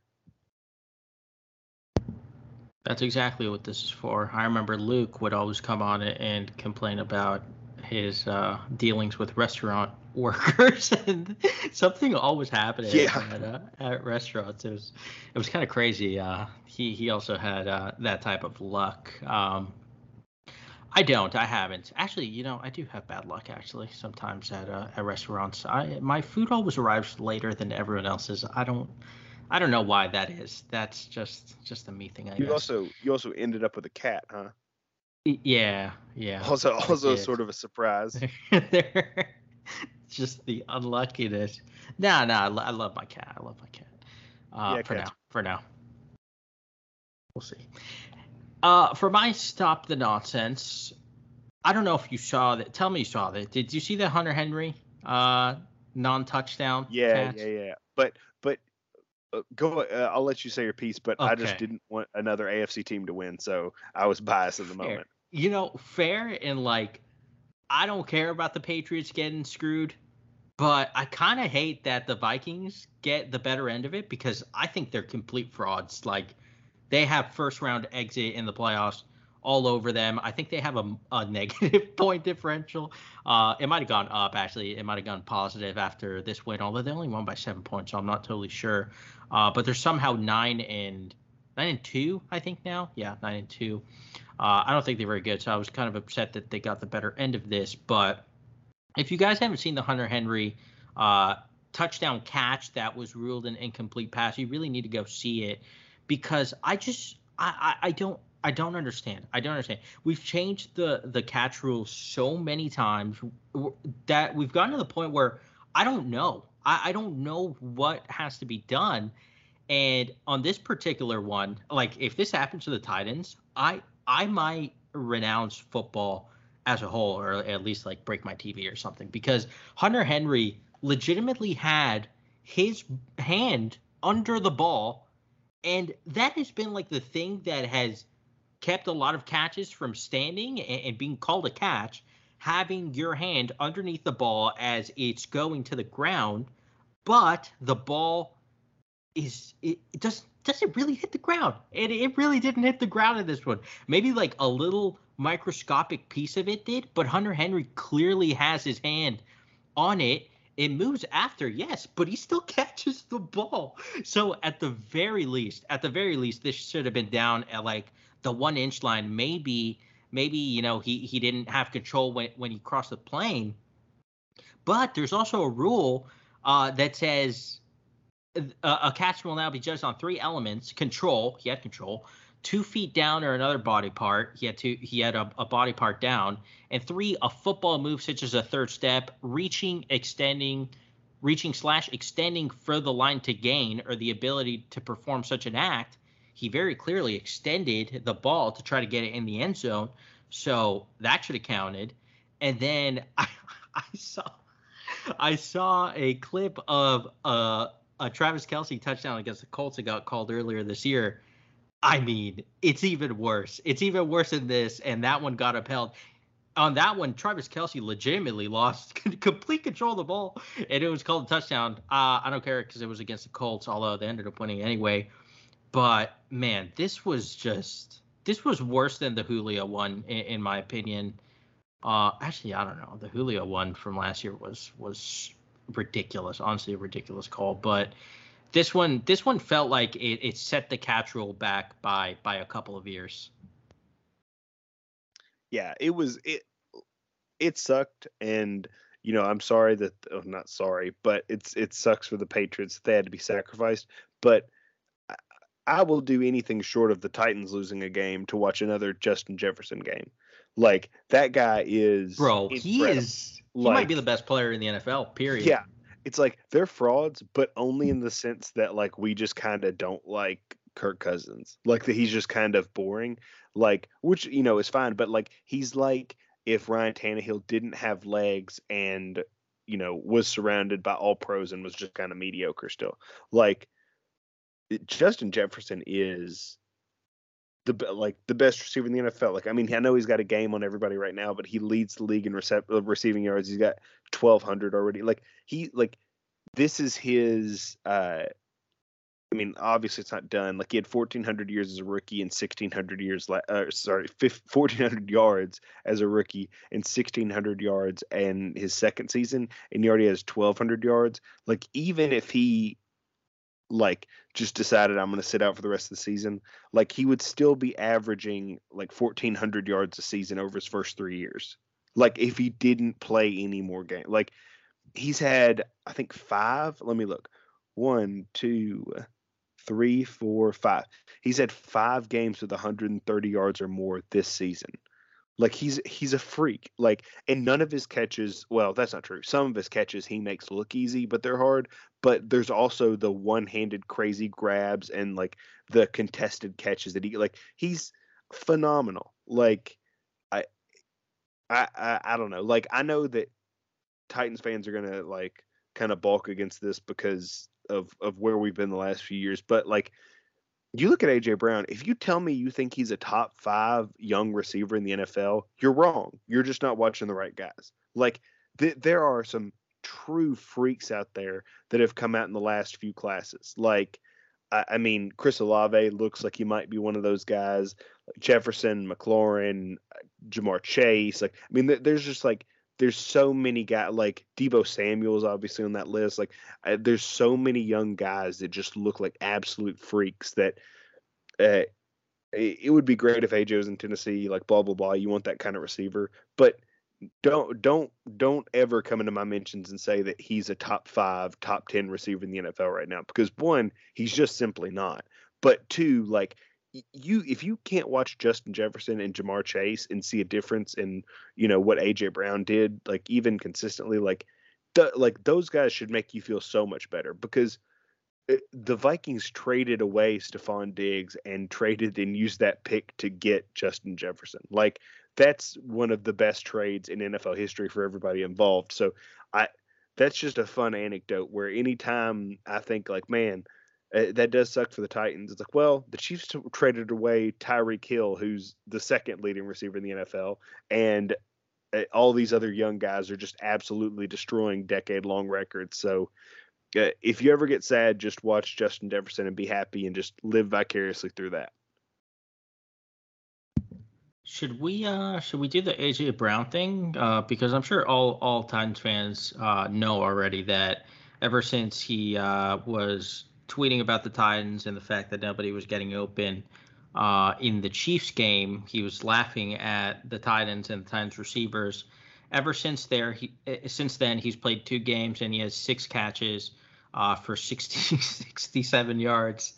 That's exactly what this is for. I remember Luke would always come on it and complain about his uh, dealings with restaurant workers, and something always happened Yeah. at, uh, at restaurants. It was it was kind of crazy. Uh, he he also had uh, that type of luck. Um, I don't. I haven't. Actually, you know, I do have bad luck. Actually, sometimes at uh, at restaurants, I my food always arrives later than everyone else's. I don't. I don't know why that is. That's just just a me thing. I You guess. also you also ended up with a cat, huh? Yeah. Yeah. Also also sort of a surprise. Just the unluckiness. No, no, I, lo- I love my cat. I love my cat. Uh, Yeah, for cats. now. For now. We'll see. Uh, for my stop the nonsense, I don't know if you saw that. Tell me you saw that. Did you see the Hunter Henry uh non-touchdown? Yeah, catch? yeah, yeah. But but uh, go. Uh, I'll let you say your piece. But I just didn't want another AFC team to win, so I was biased at the moment. You know, fair and like, I don't care about the Patriots getting screwed, but I kind of hate that the Vikings get the better end of it because I think they're complete frauds. Like, they have first round exit in the playoffs all over them. I think they have a, a negative point differential. Uh, it might have gone up actually. It might have gone positive after this win, although they only won by seven points, so I'm not totally sure. Uh, but they're somehow nine and nine and two, I think now. Yeah, nine and two. Uh, I don't think they're very good, so I was kind of upset that they got the better end of this. But if you guys haven't seen the Hunter Henry uh, touchdown catch that was ruled an incomplete pass, you really need to go see it because I just I, I, I don't I don't understand. I don't understand. We've changed the the catch rule so many times that we've gotten to the point where I don't know. I, I don't know what has to be done. And on this particular one, like if this happens to the Titans, I I might renounce football as a whole, or at least like break my TV or something, because Hunter Henry legitimately had his hand under the ball, and that has been like the thing that has kept a lot of catches from standing and, and being called a catch, having your hand underneath the ball as it's going to the ground, but the ball is it, it does does it really hit the ground? And it really didn't hit the ground in this one. Maybe like a little microscopic piece of it did, but Hunter Henry clearly has his hand on it. It moves after, yes, but he still catches the ball. So at the very least, at the very least, this should have been down at like the one inch line. Maybe, maybe you know he he didn't have control when when he crossed the plane. But there's also a rule uh, that says a, catch will now be judged on three elements: control, he had control; two feet down or another body part, he had two, he had a, a body part down; and three, a football move such as a third step, reaching, extending, reaching slash extending for the line to gain, or the ability to perform such an act. He very clearly extended the ball to try to get it in the end zone, so that should have counted. And then I, I saw I saw a clip of uh, a Travis Kelce touchdown against the Colts that got called earlier this year. I mean, it's even worse. It's even worse than this, and that one got upheld. On that one, Travis Kelce legitimately lost complete control of the ball, and it was called a touchdown. Uh, I don't care because it was against the Colts, although they ended up winning anyway. But man, this was just this was worse than the Julio one, in, in my opinion. Uh, actually, I don't know. The Julio one from last year was was ridiculous. Honestly, a ridiculous call. But this one, this one felt like it, it set the catch rule back by by a couple of years. Yeah, it was it. It sucked, and you know I'm sorry that oh, not sorry, but it's it sucks for the Patriots. They had to be sacrificed, but I, I will do anything short of the Titans losing a game to watch another Justin Jefferson game. Like that guy is Bro, he incredible. is he might be the best player in the NFL. Period. Yeah. It's like they're frauds, but only in the sense that like we just kind of don't like Kirk Cousins. Like that he's just kind of boring. Like which, you know, is fine, but like he's like if Ryan Tannehill didn't have legs and you know was surrounded by all pros and was just kind of mediocre still. Like Justin Jefferson is the like the best receiver in the NFL. Like I mean, I know he's got a game on everybody right now, but he leads the league in recep- uh, receiving yards. He's got 1200 already. Like he like this is his uh I mean, obviously it's not done. Like he had 1,400 years as a rookie and 1,600 years, uh, sorry, 1,400 yards as a rookie and 1,600 yards in his second season, and he already has 1,200 yards. Like even if he like just decided I'm going to sit out for the rest of the season, like he would still be averaging like 1,400 yards a season over his first three years. Like if he didn't play any more games, like he's had I think five. Let me look. One, two, three, four, five. He's had five games with 130 yards or more this season. Like he's he's a freak. Like and none of his catches, well, that's not true. Some of his catches he makes look easy, but they're hard. But there's also the one-handed crazy grabs and like the contested catches that he like he's phenomenal. Like I I I, I don't know. Like I know that Titans fans are gonna like kind of balk against this because of of where we've been the last few years. But like you look at AJ Brown, if you tell me you think he's a top five young receiver in the NFL, you're wrong. You're just not watching the right guys. Like th- there are some true freaks out there that have come out in the last few classes. Like I, I mean, Chris Olave looks like he might be one of those guys. Jefferson, McLaurin, uh, Ja'Marr Chase. Like I mean, th- there's just like there's so many guys like Deebo Samuel's obviously on that list. Like uh, there's so many young guys that just look like absolute freaks that uh, it, it would be great if AJ was in Tennessee. Like blah blah blah. You want that kind of receiver, but don't don't don't ever come into my mentions and say that he's a top five, top ten receiver in the NFL right now because one, he's just simply not. But two, like you if you can't watch Justin Jefferson and Ja'Marr Chase and see a difference in you know what AJ Brown did like even consistently like like those guys should make you feel so much better because it, eh, the Vikings traded away Stefon Diggs and traded and used that pick to get Justin Jefferson. Like that's one of the best trades in NFL history for everybody involved. So I that's just a fun anecdote where anytime I think like man uh, that does suck for the Titans. It's like, well, the Chiefs t- traded away Tyreek Hill, who's the second leading receiver in the NFL, and uh, all these other young guys are just absolutely destroying decade-long records. So, uh, if you ever get sad, just watch Justin Jefferson and be happy, and just live vicariously through that. Should we uh should we do the AJ Brown thing? Uh, because I'm sure all all Titans fans uh, know already that ever since he uh, was tweeting about the Titans and the fact that nobody was getting open uh, in the Chiefs game. He was laughing at the Titans and the Titans receivers. Ever since there, he eh, since then he's played two games and he has six catches uh, for 60, 67 yards.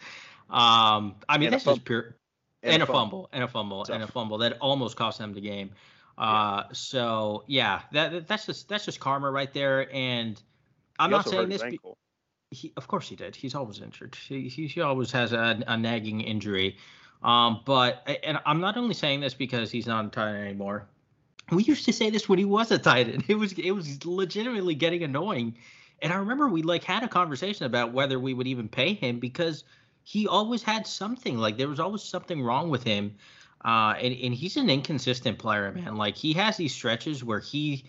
Um, I mean, that's just pure. And, and a, fumble, fumble, and a fumble, and a fumble that almost cost them the game. Uh, yeah. So yeah, that that's just that's just karma right there. And I'm he not saying this. Be, he, of course he did. He's always injured. He, he, he always has a, a nagging injury. Um, but and I'm not only saying this because he's not a Titan anymore. We used to say this when he was a Titan. It was it was legitimately getting annoying. And I remember we like had a conversation about whether we would even pay him because he always had something. Like there was always something wrong with him. Uh, and, and he's an inconsistent player, man. Like he has these stretches where he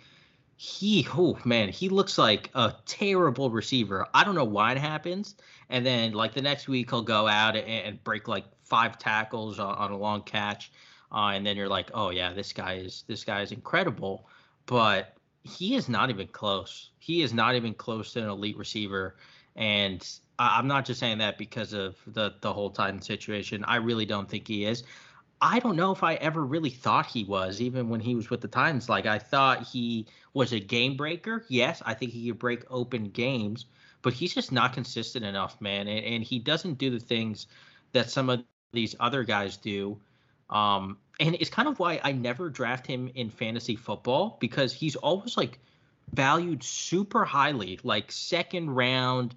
he oh man he looks like a terrible receiver. I don't know why it happens. And then like the next week he'll go out and, and break like five tackles on, on a long catch. Uh, and then you're like oh yeah this guy is this guy is incredible. But he is not even close. He is not even close to an elite receiver. And i'm not just saying that because of the the whole titan situation. I really don't think he is I don't know if I ever really thought he was, even when he was with the Titans. Like I thought he was a game breaker. Yes, I think he could break open games, but he's just not consistent enough, man. And, and he doesn't do the things that some of these other guys do. Um, and it's kind of why I never draft him in fantasy football because he's always like valued super highly, like second round,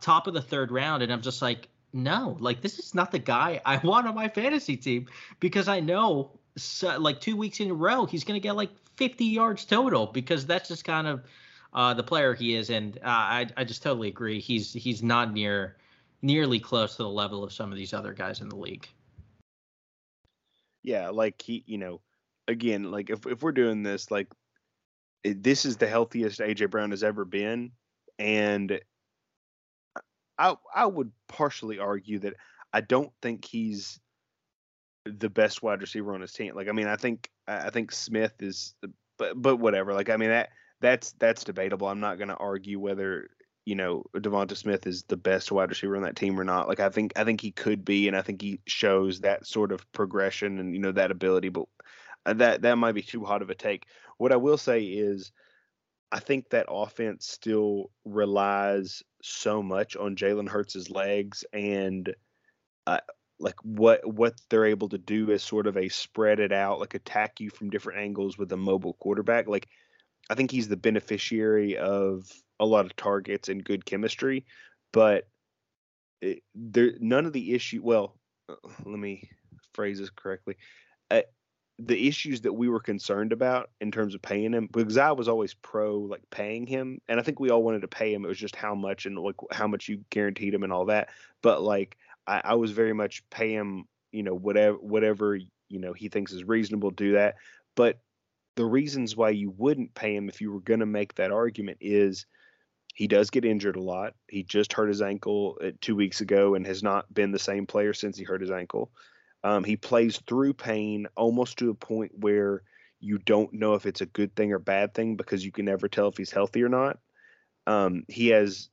top of the third round, and I'm just like, no, like this is not the guy I want on my fantasy team because I know so, like two weeks in a row he's going to get like 50 yards total because that's just kind of uh, the player he is, and uh, I I just totally agree. He's he's not near nearly close to the level of some of these other guys in the league. Yeah, like he, you know, again, like if if we're doing this, like this is the healthiest AJ Brown has ever been, and I I would partially argue that I don't think he's the best wide receiver on his team. Like I mean, I think I think Smith is, but but whatever. Like I mean that that's that's debatable. I'm not going to argue whether you know DeVonta Smith is the best wide receiver on that team or not. Like I think I think he could be, and I think he shows that sort of progression and you know that ability. But uh, that that might be too hot of a take. What I will say is, I think that offense still relies so much on Jalen Hurts' legs and. Uh, like what what they're able to do is sort of a spread it out, like attack you from different angles with a mobile quarterback. Like I think he's the beneficiary of a lot of targets and good chemistry, but it, there none of the issue. Well, uh, let me phrase this correctly. Uh, the issues that we were concerned about in terms of paying him, because I was always pro like paying him, and I think we all wanted to pay him. It was just how much and like how much you guaranteed him and all that. But like I, I was very much pay him, you know, whatever whatever you know he thinks is reasonable, do that. But the reasons why you wouldn't pay him if you were going to make that argument is he does get injured a lot. He just hurt his ankle uh, two weeks ago and has not been the same player since he hurt his ankle. Um, he plays through pain almost to a point where you don't know if it's a good thing or bad thing because you can never tell if he's healthy or not. Um, he has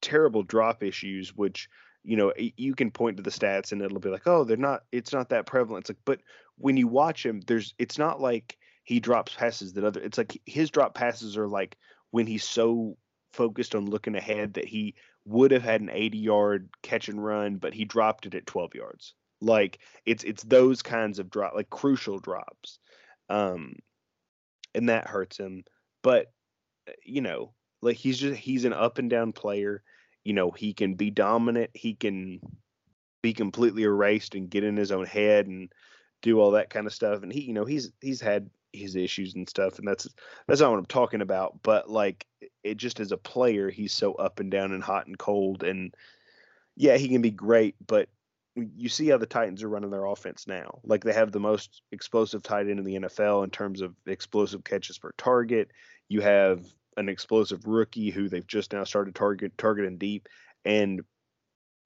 terrible drop issues, which you know you can point to the stats and it'll be like, oh, they're not. It's not that prevalent. It's like, but when you watch him, there's. It's not like he drops passes that other. It's like his drop passes are like when he's so focused on looking ahead that he would have had an 80 yard catch and run, but he dropped it at 12 yards. Like it's it's those kinds of drop, like crucial drops, um, and that hurts him. But uh, you know, like he's just he's an up and down player. You know, he can be dominant. He can be completely erased and get in his own head and do all that kind of stuff. And he, you know, he's he's had his issues and stuff, and that's that's not what I'm talking about. But like, it just as a player, he's so up and down and hot and cold, and yeah, he can be great, but you see how the Titans are running their offense now. Like they have the most explosive tight end in the NFL in terms of explosive catches per target. You have an explosive rookie who they've just now started target targeting deep, and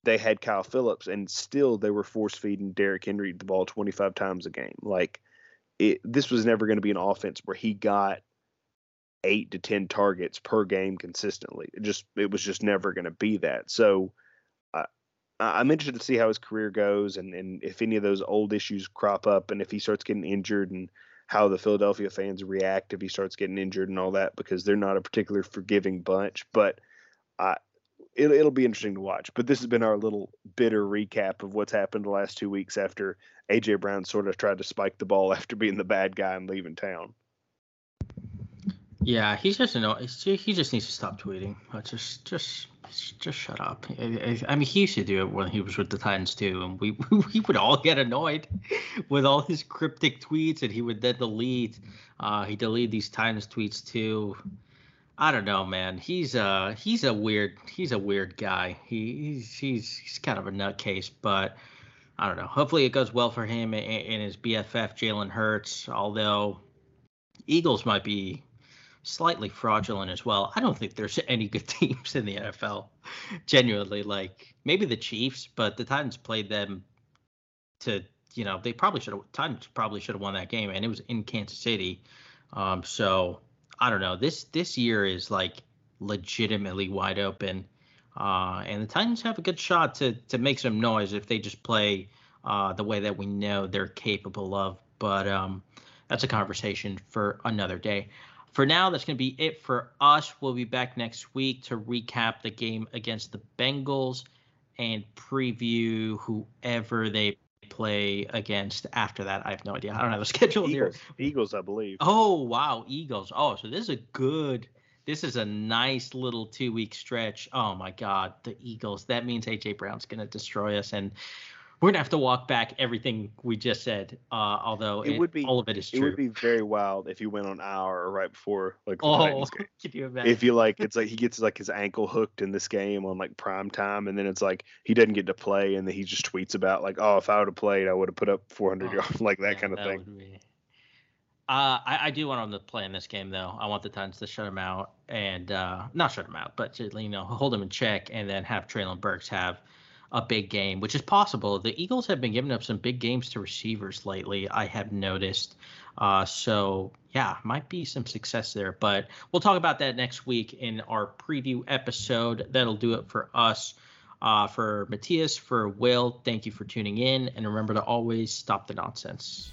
they had Kyle Philips, and still they were force feeding Derrick Henry the ball 25 times a game. Like it, this was never going to be an offense where he got eight to ten targets per game consistently. It just it was just never going to be that. So I'm interested to see how his career goes and and if any of those old issues crop up and if he starts getting injured and how the Philadelphia fans react if he starts getting injured and all that because they're not a particular forgiving bunch. But I it, it'll be interesting to watch. But this has been our little bitter recap of what's happened the last two weeks after AJ Brown sort of tried to spike the ball after being the bad guy and leaving town. Yeah, he's just know he just needs to stop tweeting. Just just just shut up. I mean, he used to do it when he was with the Titans too, and we we would all get annoyed with all his cryptic tweets, and he would then delete. Uh, he deleted these Titans tweets too. I don't know, man. He's uh he's a weird he's a weird guy. He, he's he's he's kind of a nutcase, but I don't know. Hopefully it goes well for him and, and his BFF Jalen Hurts. Although Eagles might be slightly fraudulent as well. I don't think there's any good teams in the NFL. Genuinely, like maybe the Chiefs, but the Titans played them to you know they probably should have Titans probably should have won that game, and it was in Kansas City. Um, so I don't know. This this year is like legitimately wide open, uh, and the Titans have a good shot to to make some noise if they just play uh, the way that we know they're capable of. But um, that's a conversation for another day. For now, that's going to be it for us. We'll be back next week to recap the game against the Bengals and preview whoever they play against after that. I have no idea. I don't have a schedule Eagles, here. Eagles, I believe. Oh wow, Eagles. Oh, so this is a good. This is a nice little two week stretch. Oh my God, the Eagles. That means AJ Brown's gonna destroy us, and we're gonna have to walk back everything we just said. Uh, although it, it, would be all of it is true. It would be very wild if you went on hour or right before like oh, can you imagine? If you like, it's like he gets like his ankle hooked in this game on like prime time, and then it's like he doesn't get to play, and then he just tweets about like, oh, if I would have played, I would have put up 400 oh, yards, like that yeah, kind of that thing. Be, Uh, I, I, do want them to play in this game, though. I want the Titans to shut him out and uh, not shut him out, but to you know hold him in check and then have Treylon Burks have a big game, which is possible. The Eagles have been giving up some big games to receivers lately. I have noticed. Uh, so yeah, might be some success there. But we'll talk about that next week in our preview episode. That'll do it for us. Uh, for Matthias, for Will, thank you for tuning in, and remember to always stop the nonsense.